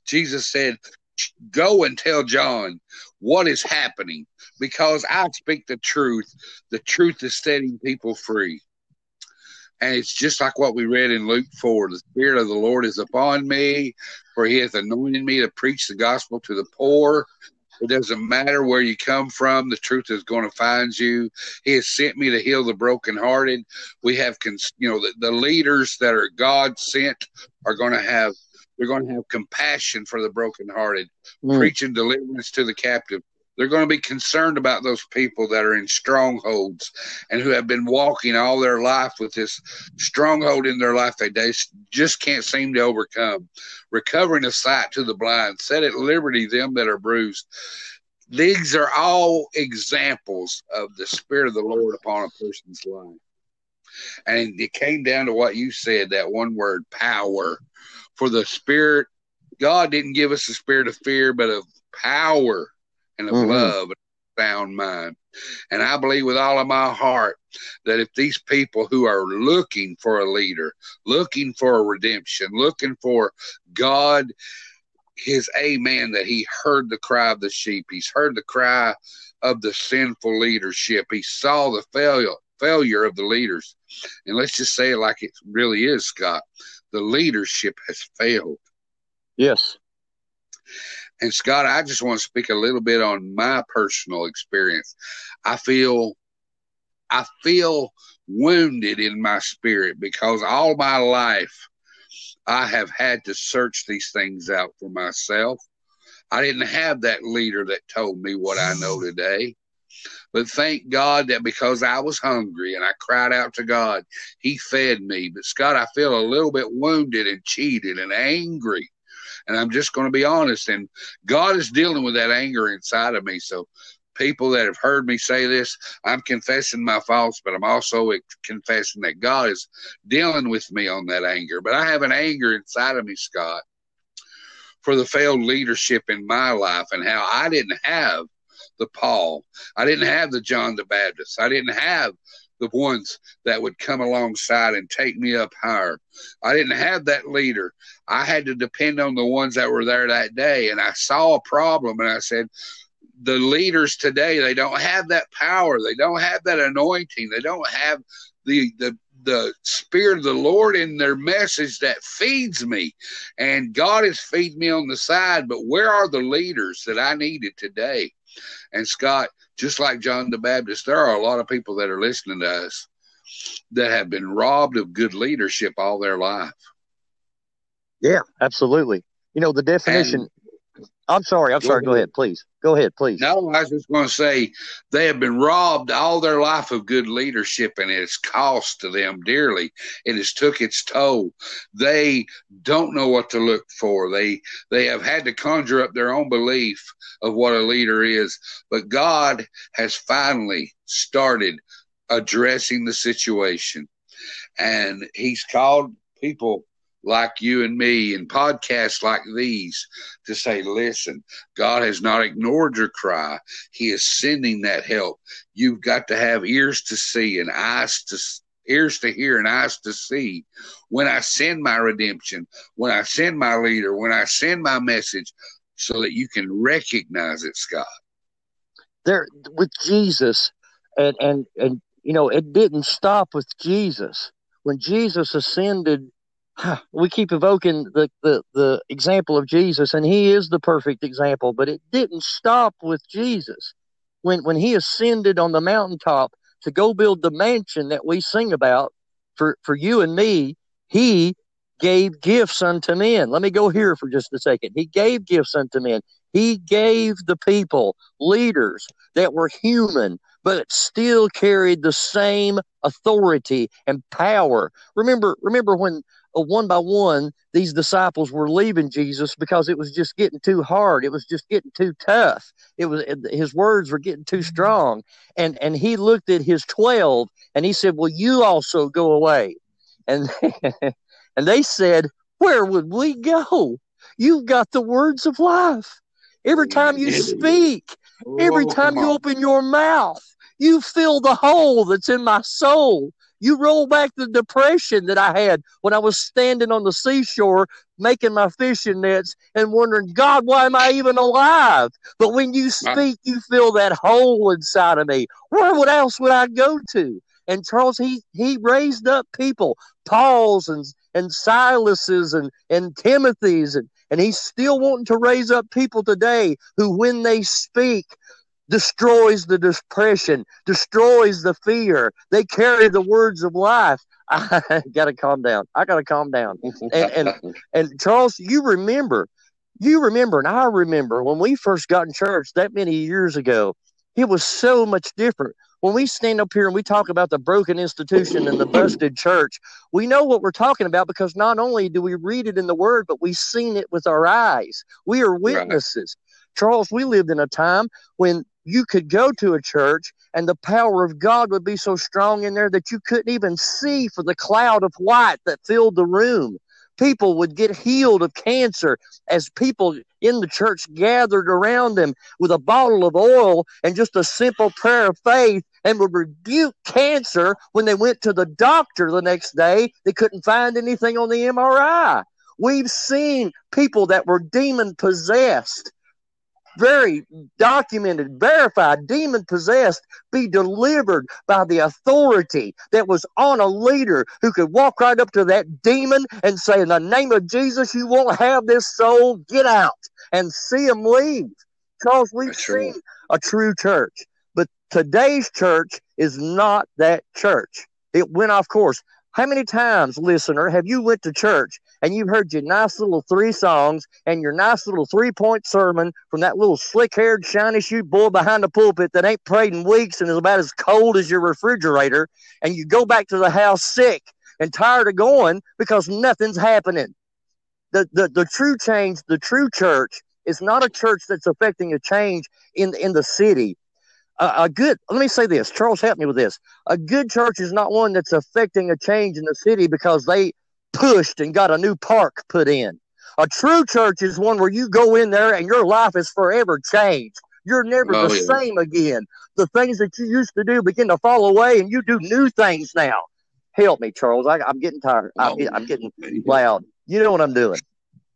Jesus said, "Go and tell John what is happening because I speak the truth. The truth is setting people free." And it's just like what we read in Luke 4 the Spirit of the Lord is upon me, for he hath anointed me to preach the gospel to the poor. It doesn't matter where you come from, the truth is going to find you. He has sent me to heal the brokenhearted. We have, cons- you know, the, the leaders that are God sent are going to have they're going to have compassion for the brokenhearted, mm. preaching deliverance to the captive, they're going to be concerned about those people that are in strongholds and who have been walking all their life with this stronghold in their life they just can't seem to overcome. Recovering a sight to the blind, set at liberty them that are bruised. These are all examples of the Spirit of the Lord upon a person's life. And it came down to what you said that one word power. For the Spirit, God didn't give us a spirit of fear, but of power and of mm-hmm. love and sound mind. And I believe with all of my heart that if these people who are looking for a leader, looking for a redemption, looking for God, his amen, that he heard the cry of the sheep, he's heard the cry of the sinful leadership, he saw the failure failure of the leaders. And let's just say it like it really is, Scott. The leadership has failed. Yes. And Scott, I just want to speak a little bit on my personal experience. I feel I feel wounded in my spirit because all my life I have had to search these things out for myself. I didn't have that leader that told me what I know today. But thank God that because I was hungry and I cried out to God, He fed me. But Scott, I feel a little bit wounded and cheated and angry. And I'm just going to be honest. And God is dealing with that anger inside of me. So people that have heard me say this, I'm confessing my faults, but I'm also confessing that God is dealing with me on that anger. But I have an anger inside of me, Scott, for the failed leadership in my life and how I didn't have the Paul. I didn't have the John the Baptist. I didn't have the ones that would come alongside and take me up higher. I didn't have that leader. I had to depend on the ones that were there that day. And I saw a problem and I said, the leaders today they don't have that power they don't have that anointing they don't have the the the spirit of the lord in their message that feeds me and god has feed me on the side but where are the leaders that i needed today and scott just like john the baptist there are a lot of people that are listening to us that have been robbed of good leadership all their life. Yeah absolutely. You know the definition I'm sorry. I'm go sorry. Ahead. Go ahead, please. Go ahead, please. No, I was just going to say they have been robbed all their life of good leadership, and it's cost to them dearly. It has took its toll. They don't know what to look for. They they have had to conjure up their own belief of what a leader is. But God has finally started addressing the situation, and He's called people like you and me and podcasts like these to say, listen, God has not ignored your cry. He is sending that help. You've got to have ears to see and eyes to ears to hear and eyes to see when I send my redemption, when I send my leader, when I send my message so that you can recognize it, Scott. There with Jesus and and and you know, it didn't stop with Jesus. When Jesus ascended *sighs* we keep evoking the, the, the example of Jesus, and he is the perfect example, but it didn't stop with Jesus. When, when he ascended on the mountaintop to go build the mansion that we sing about for, for you and me, he gave gifts unto men. Let me go here for just a second. He gave gifts unto men. He gave the people leaders that were human, but still carried the same authority and power. Remember, remember when Uh, one by one, these disciples were leaving Jesus because it was just getting too hard. It was just getting too tough. It was his words were getting too strong. And and he looked at his twelve and he said, "Well, you also go away." And *laughs* and they said, "Where would we go? You've got the words of life. Every time you speak, every time you open your mouth, you fill the hole that's in my soul." You roll back the depression that I had when I was standing on the seashore making my fishing nets and wondering, God, why am I even alive? But when you uh. speak, you fill that hole inside of me. Where would else would I go to? And Charles, he he raised up people, Paul's and and Silas's and and Timothy's and and he's still wanting to raise up people today who, when they speak, destroys the depression, destroys the fear. They carry the words of life. *laughs* I got to calm down. I got to calm down. And, and *laughs* and Charles, you remember, you remember, and I remember when we first got in church that many years ago. It was so much different. When we stand up here and we talk about the broken institution and the busted church, we know what we're talking about because not only do we read it in the Word, but we've seen it with our eyes. We are witnesses. Right. Charles, we lived in a time when you could go to a church and the power of God would be so strong in there that you couldn't even see for the cloud of white that filled the room. People would get healed of cancer as people in the church gathered around them with a bottle of oil and just a simple prayer of faith and would rebuke cancer when they went to the doctor the next day. They couldn't find anything on the MRI. We've seen people that were demon possessed very documented, verified, demon possessed, be delivered by the authority that was on a leader who could walk right up to that demon and say, In the name of Jesus, you won't have this soul, get out and see him leave. Because we've seen a true church. But today's church is not that church. It went off course. How many times, listener, have you went to church and you've heard your nice little three songs and your nice little three point sermon from that little slick haired, shiny shoe boy behind the pulpit that ain't prayed in weeks and is about as cold as your refrigerator, and you go back to the house sick and tired of going because nothing's happening. The, the, the true change, the true church is not a church that's affecting a change in, in the city a, a good let me say this charles help me with this a good church is not one that's affecting a change in the city because they pushed and got a new park put in. A true church is one where you go in there and your life is forever changed. You're never oh, the yeah. same again. The things that you used to do begin to fall away and you do new things now. Help me charles. I, am getting tired. I'm, oh, I'm getting loud. You know what i'm doing.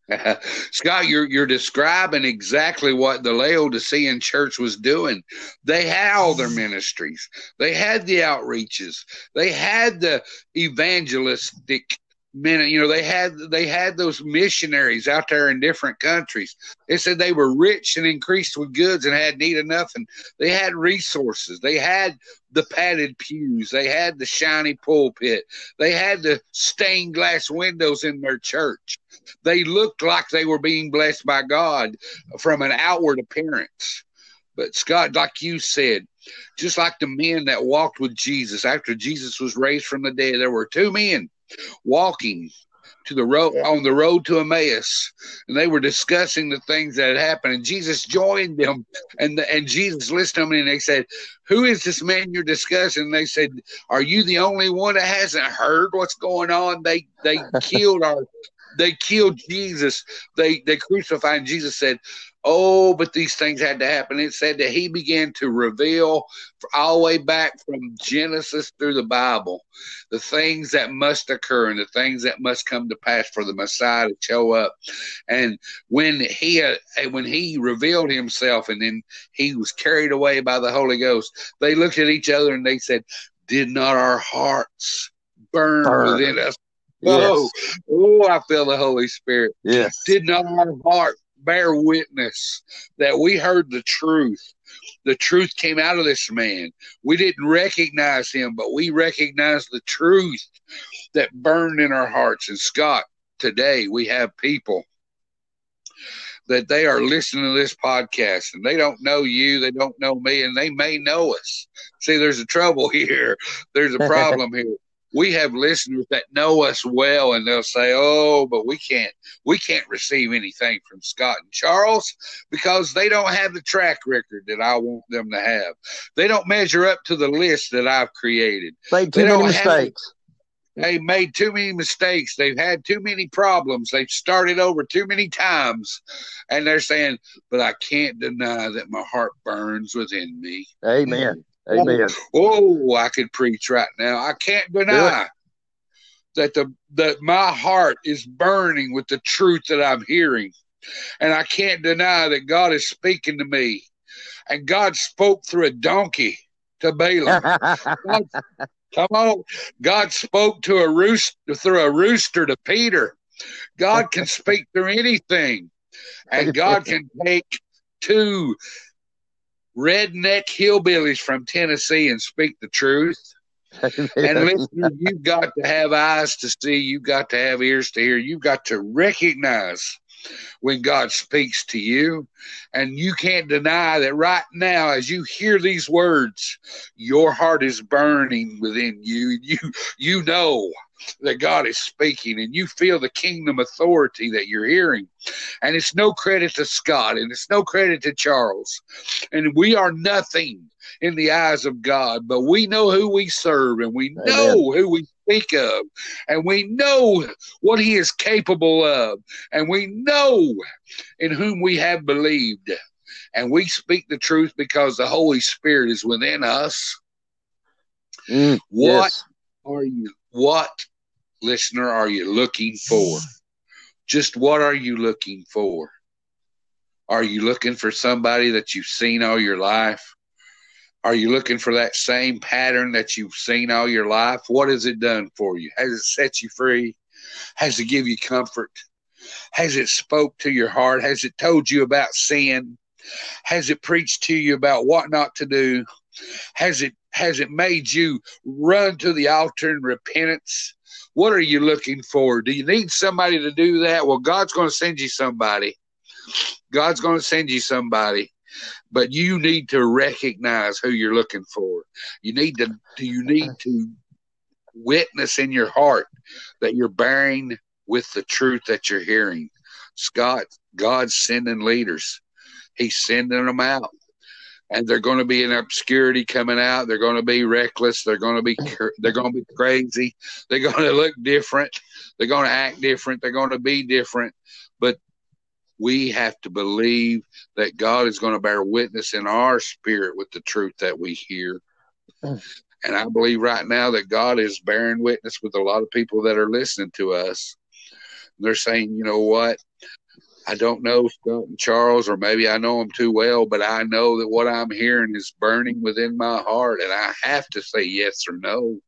*laughs* Scott, you're you're describing exactly what the Laodicean church was doing. They had all their ministries. They had the outreaches. They had the evangelistic men you know they had they had those missionaries out there in different countries. They said they were rich and increased with goods and had need of nothing. They had resources. They had the padded pews. They had the shiny pulpit. They had the stained glass windows in their church. They looked like they were being blessed by god from an outward appearance. But scott like you said just like the men that walked with jesus after jesus was raised from the dead there were two men walking to the road on the road to Emmaus, and they were discussing the things that had happened. And Jesus joined them, and the, and Jesus listened to them, and they said, "Who is this man you're discussing?" And they said, "Are you the only one that hasn't heard what's going on? They they *laughs* killed our." They killed Jesus. They they crucified. And Jesus said, Oh, but these things had to happen. It said that he began to reveal all the way back from Genesis through the Bible the things that must occur and the things that must come to pass for the Messiah to show up. And when he uh, when he revealed himself and then he was carried away by the Holy Ghost, they looked at each other and they said, "Did not our hearts burn, burn. within us?" Yes. Oh, oh, I feel the Holy Spirit. Yes. Did not our heart bear witness that we heard the truth. The truth came out of this man. We didn't recognize him, but we recognized the truth that burned in our hearts. And Scott, today we have people that they are listening to this podcast and they don't know you, they don't know me, and they may know us. See, there's a trouble *laughs* here. There's a *laughs* problem here we have listeners that know us well and they'll say oh but we can't we can't receive anything from scott and charles because they don't have the track record that i want them to have. They don't measure up to the list that i've created. Made too many mistakes. They made too many mistakes. They've had too many problems. They've started over too many times. And they're saying but i can't deny that my heart burns within me. Amen Amen. Oh, oh, I could preach right now. I can't deny that the that my heart is burning with the truth that I'm hearing. And I can't deny that God is speaking to me. And God spoke through a donkey to Balaam. God, *laughs* come on. God spoke to a rooster through a rooster to Peter. God can speak through anything. And God can take two redneck hillbillies from Tennessee and speak the truth. and *laughs* listen, you've got to have eyes to see, you've got to have ears to hear, you've got to recognize when God speaks to you. And you can't deny that right now, as you hear these words, your heart is burning within you. You you know that God is speaking and you feel the kingdom authority that you're hearing. And it's no credit to Scott and it's no credit to Charles. And we are nothing in the eyes of God, but we know who we serve and we know Amen. who we speak of and we know what he is capable of and we know in whom we have believed. And we speak the truth because the Holy Spirit is within us. Mm, what yes. are you what, listener, are you looking for? Just what are you looking for? Are you looking for somebody that you've seen all your life? Are you looking for that same pattern that you've seen all your life? What has it done for you? Has it set you free? Has it give you comfort? Has it spoke to your heart? Has it told you about sin? Has it preached to you about what not to do? Has it has it made you run to the altar in repentance? What are you looking for? Do you need somebody to do that? Well, God's going to send you somebody. God's going to send you somebody but you need to recognize who you're looking for. You need to do. you need to witness in your heart that you're bearing with the truth that you're hearing. Scott, God's sending leaders. He's sending them out. And they're going to be in obscurity coming out. They're going to be reckless. They're going to be they're going to be crazy. They're going to look different. They're going to act different. They're going to be different. But we have to believe that God is going to bear witness in our spirit with the truth that we hear. Mm. And I believe right now that God is bearing witness with a lot of people that are listening to us. They're saying, you know what? I don't know Scott and uh, Charles, or maybe I know them too well, but I know that what I'm hearing is burning within my heart, and I have to say yes or no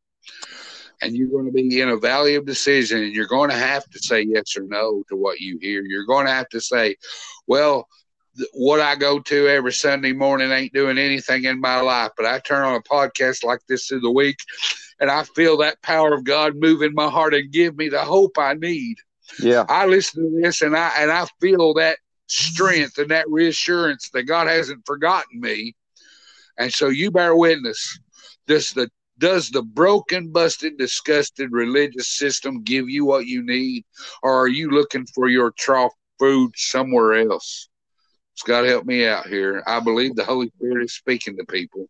and you're going to be in a valley of decision and you're going to have to say yes or no to what you hear. You're going to have to say, well, th- what I go to every Sunday morning ain't doing anything in my life, but I turn on a podcast like this through the week and I feel that power of God move in my heart and give me the hope I need. Yeah. I listen to this and I and I feel that strength and that reassurance that God hasn't forgotten me. And so you bear witness. Does the does the broken, busted, disgusted religious system give you what you need, or are you looking for your trough food somewhere else? It's to help me out here. I believe the Holy Spirit is speaking to people.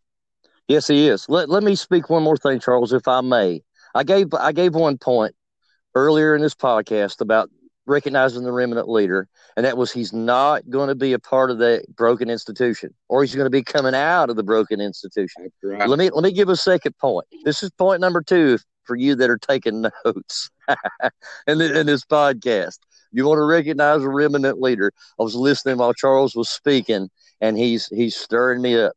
Yes, He is. Let Let me speak one more thing, Charles, if I may. I gave I gave one point earlier in this podcast about recognizing the remnant leader, and that was he's not going to be a part of the broken institution, or he's going to be coming out of the broken institution. Right. Let me let me give a second point. This is point number two for you that are taking *laughs* notes *laughs* in, in this podcast. You want to recognize a remnant leader. I was listening while Charles was speaking, and he's he's stirring me up.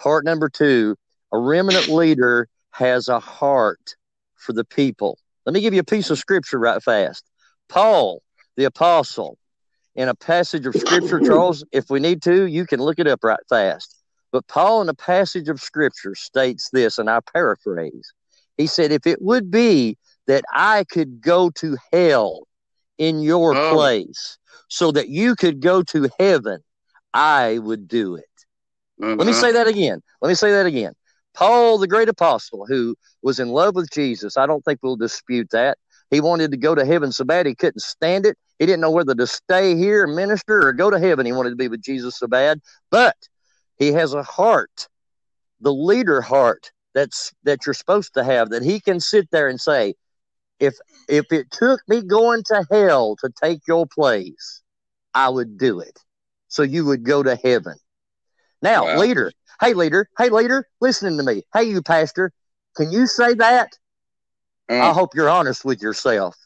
Part number two: a remnant leader has a heart for the people. Let me give you a piece of scripture right fast. Paul, the apostle, in a passage of scripture, Charles, if we need to, you can look it up right fast. But Paul, in a passage of scripture, states this, and I paraphrase. He said, If it would be that I could go to hell in your oh. place so that you could go to heaven, I would do it. Uh-huh. Let me uh-huh. say that again. Let me say that again. Paul, the great apostle, who was in love with Jesus, I don't think we'll dispute that. He wanted to go to heaven so bad he couldn't stand it. He didn't know whether to stay here and minister or go to heaven. He wanted to be with Jesus so bad. But he has a heart, the leader heart that's that you're supposed to have, that he can sit there and say, if if it took me going to hell to take your place, I would do it. So you would go to heaven. Now, wow. leader, hey leader, hey leader, listening to me. Hey you pastor, can you say that? Mm. I hope you're honest with yourself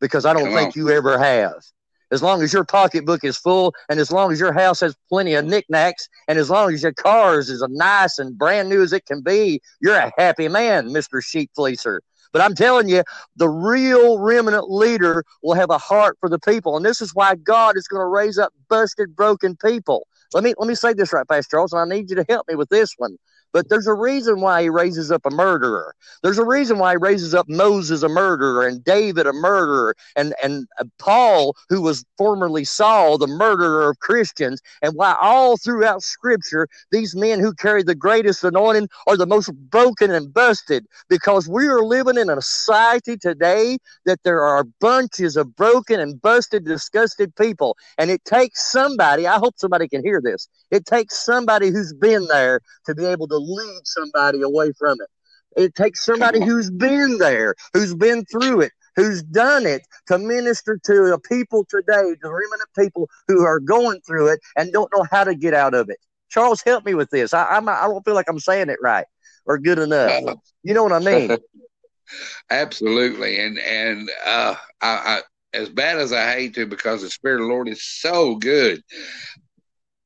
because I don't Come think on. you ever have. As long as your pocketbook is full and as long as your house has plenty of knickknacks and as long as your car is as nice and brand new as it can be, you're a happy man, Mr. Sheep Fleecer. But I'm telling you, the real remnant leader will have a heart for the people. And this is why God is going to raise up busted, broken people. Let me let me say this right fast, Charles, and I need you to help me with this one. But there's a reason why he raises up a murderer. There's a reason why he raises up Moses a murderer and David a murderer and, and uh, Paul, who was formerly Saul, the murderer of Christians, and why all throughout Scripture, these men who carry the greatest anointing are the most broken and busted because we are living in a society today that there are bunches of broken and busted, disgusted people. And it takes somebody, I hope somebody can hear this, it takes somebody who's been there to be able to lead somebody away from it. It takes somebody who's been there, who's been through it, who's done it to minister to the people today, the remnant people who are going through it and don't know how to get out of it. Charles, help me with this. I, I'm, I don't feel like I'm saying it right or good enough. You know what I mean? *laughs* Absolutely, and and uh, I, I, as bad as I hate to, because the Spirit of the Lord is so good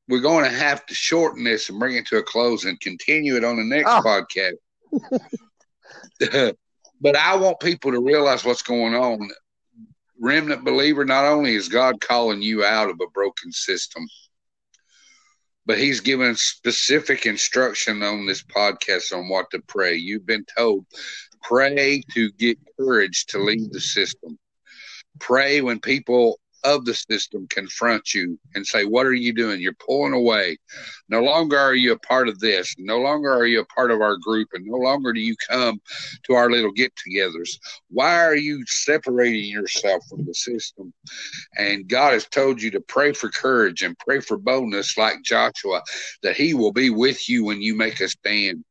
we're going to have to shorten this and bring it to a close and continue it on the next oh. podcast. *laughs* but I want people to realize what's going on. Remnant believer, not only is God calling you out of a broken system, but he's given specific instruction on this podcast on what to pray. You've been told pray to get courage to leave the system. Pray when people of the system confront you and say, What are you doing? You're pulling away. No longer are you a part of this. No longer are you a part of our group. And no longer do you come to our little get togethers. Why are you separating yourself from the system? And God has told you to pray for courage and pray for boldness, like Joshua, that He will be with you when you make a stand.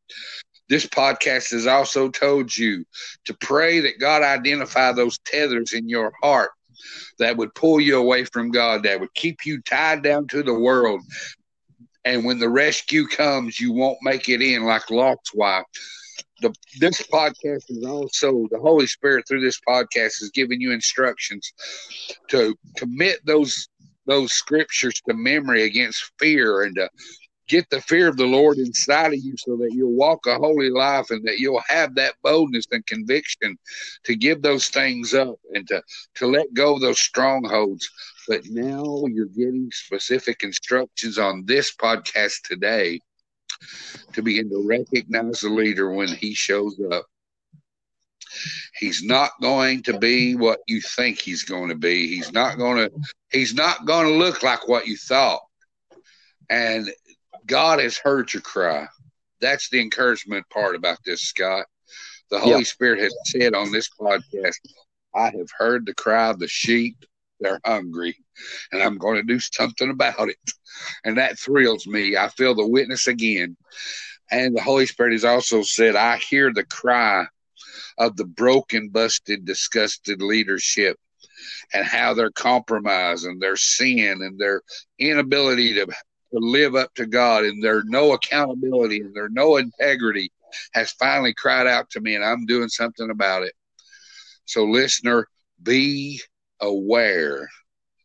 This podcast has also told you to pray that God identify those tethers in your heart that would pull you away from God, that would keep you tied down to the world. And when the rescue comes, you won't make it in like Lot's wife. The, this podcast is also the Holy Spirit through this podcast is giving you instructions to commit those those scriptures to memory against fear and to get the fear of the Lord inside of you so that you'll walk a holy life and that you'll have that boldness and conviction to give those things up and to, to let go of those strongholds. But now you're getting specific instructions on this podcast today to begin to recognize the leader when he shows up. He's not going to be what you think he's going to be. He's not going to he's not going to look like what you thought. And God has heard your cry. That's the encouragement part about this, Scott. The Holy. Spirit has said on this podcast, I have heard the cry of the sheep. They're hungry, and I'm going to do something about it. And that thrills me. I feel the witness again. And the Holy Spirit has also said, I hear the cry of the broken, busted, disgusted leadership and how they're compromising their sin and their inability to to live up to God and there's no accountability and there's no integrity has finally cried out to me and I'm doing something about it. So listener, be aware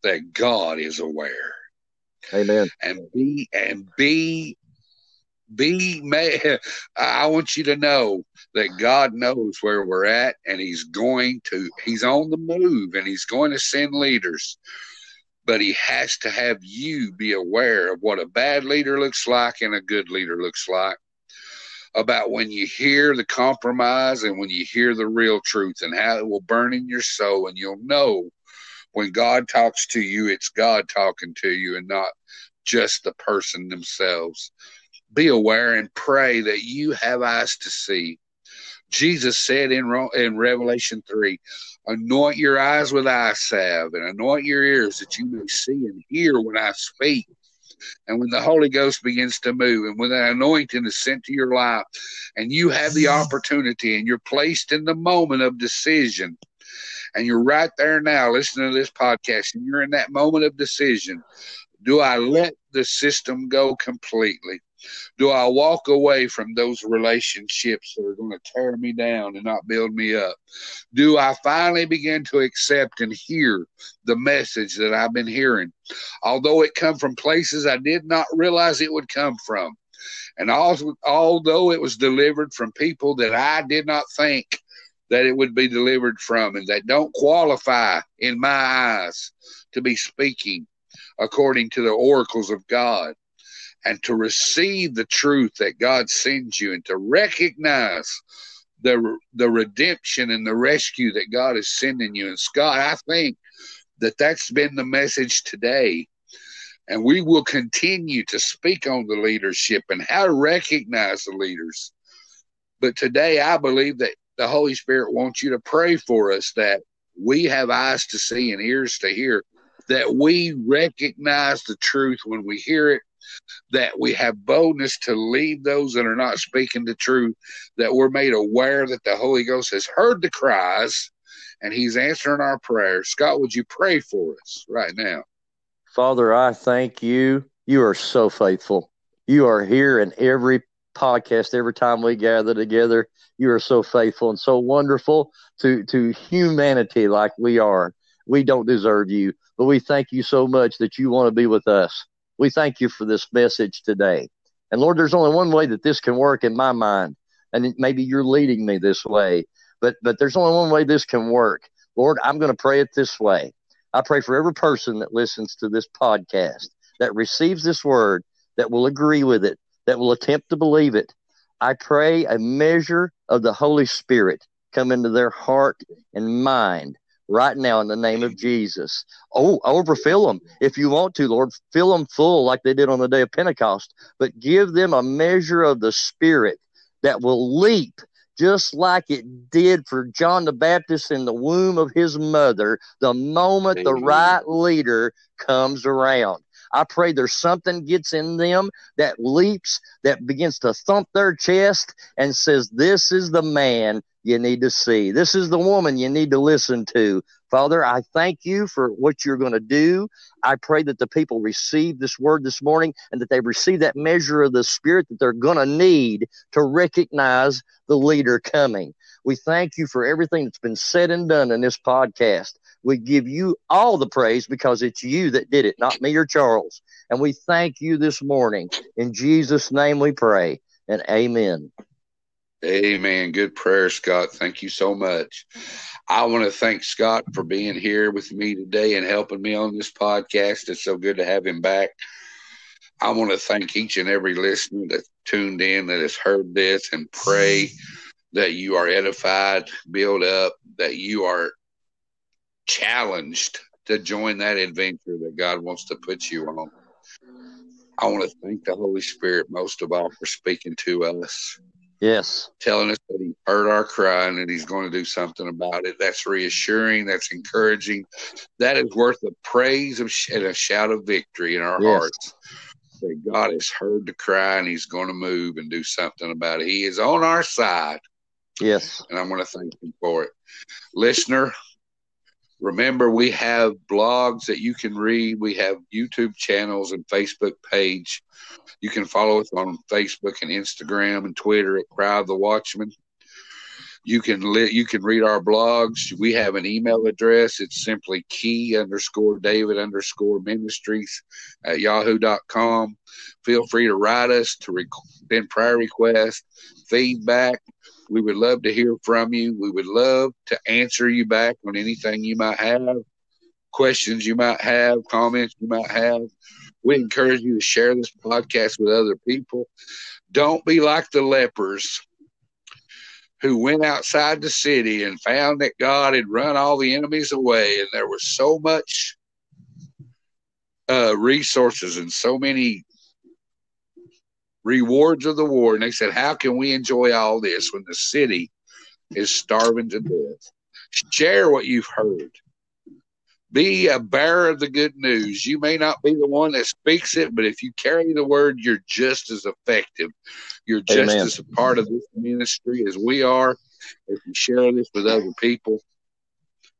that God is aware. Amen. And be and be be may *laughs* I want you to know that God knows where we're at and he's going to he's on the move and he's going to send leaders but he has to have you be aware of what a bad leader looks like and a good leader looks like. About when you hear the compromise and when you hear the real truth and how it will burn in your soul and you'll know when God talks to you it's God talking to you and not just the person themselves. Be aware and pray that you have eyes to see. Jesus said in in Revelation 3 Anoint your eyes with eye salve and anoint your ears that you may see and hear when I speak. And when the Holy Ghost begins to move and when the anointing is sent to your life and you have the opportunity and you're placed in the moment of decision and you're right there now listening to this podcast and you're in that moment of decision, do I let the system go completely? Do I walk away from those relationships that are going to tear me down and not build me up? Do I finally begin to accept and hear the message that I've been hearing? Although it come from places I did not realize it would come from. And also, although it was delivered from people that I did not think that it would be delivered from and that don't qualify in my eyes to be speaking according to the oracles of God and to receive the truth that God sends you and to recognize the the redemption and the rescue that God is sending you. And Scott, I think that that's been the message today. And we will continue to speak on the leadership and how to recognize the leaders. But today, I believe that the Holy Spirit wants you to pray for us that we have eyes to see and ears to hear, that we recognize the truth when we hear it that we have boldness to leave those that are not speaking the truth, that we're made aware that the Holy Ghost has heard the cries and he's answering our prayers. Scott, would you pray for us right now? Father, I thank you. You are so faithful. You are here in every podcast every time we gather together. You are so faithful and so wonderful to to humanity like we are. We don't deserve you, but we thank you so much that you want to be with us. We thank you for this message today. And Lord, there's only one way that this can work in my mind, and maybe you're leading me this way, but but there's only one way this can work. Lord, I'm going to pray it this way. I pray for every person that listens to this podcast that receives this word that will agree with it, that will attempt to believe it. I pray a measure of the Holy Spirit come into their heart and mind right now in the name of Jesus. Oh, overfill them if you want to, Lord. Fill them full like they did on the day of Pentecost, but give them a measure of the Spirit that will leap just like it did for John the Baptist in the womb of his mother the moment Amen. the right leader comes around. I pray there's something gets in them that leaps, that begins to thump their chest and says, This is the man you need to see. This is the woman you need to listen to. Father, I thank you for what you're going to do. I pray that the people receive this word this morning and that they receive that measure of the Spirit that they're going to need to recognize the leader coming. We thank you for everything that's been said and done in this podcast. We give you all the praise because it's you that did it, not me or Charles. And we thank you this morning. In Jesus' name we pray and amen. Amen. Good prayer, Scott. Thank you so much. I want to thank Scott for being here with me today and helping me on this podcast. It's so good to have him back. I want to thank each and every listener that tuned in, that has heard this, and pray that you are edified, built up, that you are challenged to join that adventure that God wants to put you on. I want to thank the Holy Spirit most of all for speaking to us. Yes. Telling us that he heard our cry and that he's going to do something about it. That's reassuring. That's encouraging. That is worth a praise and a shout of victory in our yes. hearts. That God has heard the cry and he's going to move and do something about it. He is on our side. Yes. And I want to thank him for it. Listener, Remember, we have blogs that you can read. We have YouTube channels and Facebook page. You can follow us on Facebook and Instagram and Twitter at Cry of the Watchman. You can li- you can read our blogs. We have an email address. It's simply key underscore David underscore ministries at yahoo.com. Feel free to write us to rec- send prayer requests, feedback, we would love to hear from you. We would love to answer you back on anything you might have, questions you might have, comments you might have. We encourage you to share this podcast with other people. Don't be like the lepers who went outside the city and found that God had run all the enemies away, and there was so much uh, resources and so many rewards of the war. And they said, How can we enjoy all this when the city is starving to death? Share what you've heard. Be a bearer of the good news. You may not be the one that speaks it, but if you carry the word, you're just as effective. You're just Amen. as a part of this ministry as we are if you share this with other people.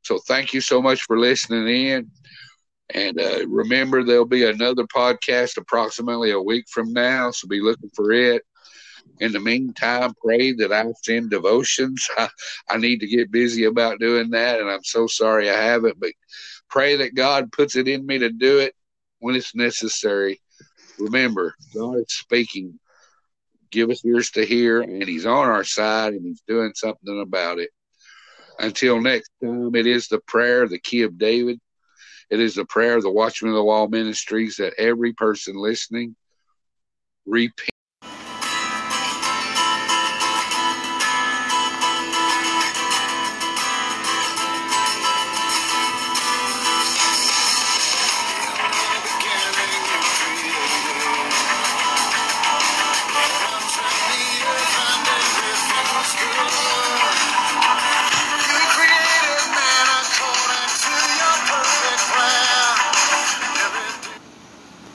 So thank you so much for listening in. And uh, remember, there'll be another podcast approximately a week from now, so be looking for it. In the meantime, pray that I send devotions. *laughs* I, I need to get busy about doing that, and I'm so sorry I haven't, but pray that God puts it in me to do it when it's necessary. Remember, God is speaking. Give us ears to hear, and He's on our side, and He's doing something about it. Until next time, it is the prayer, the key of David. It is the prayer of the Watchman of the Wall Ministries that every person listening repent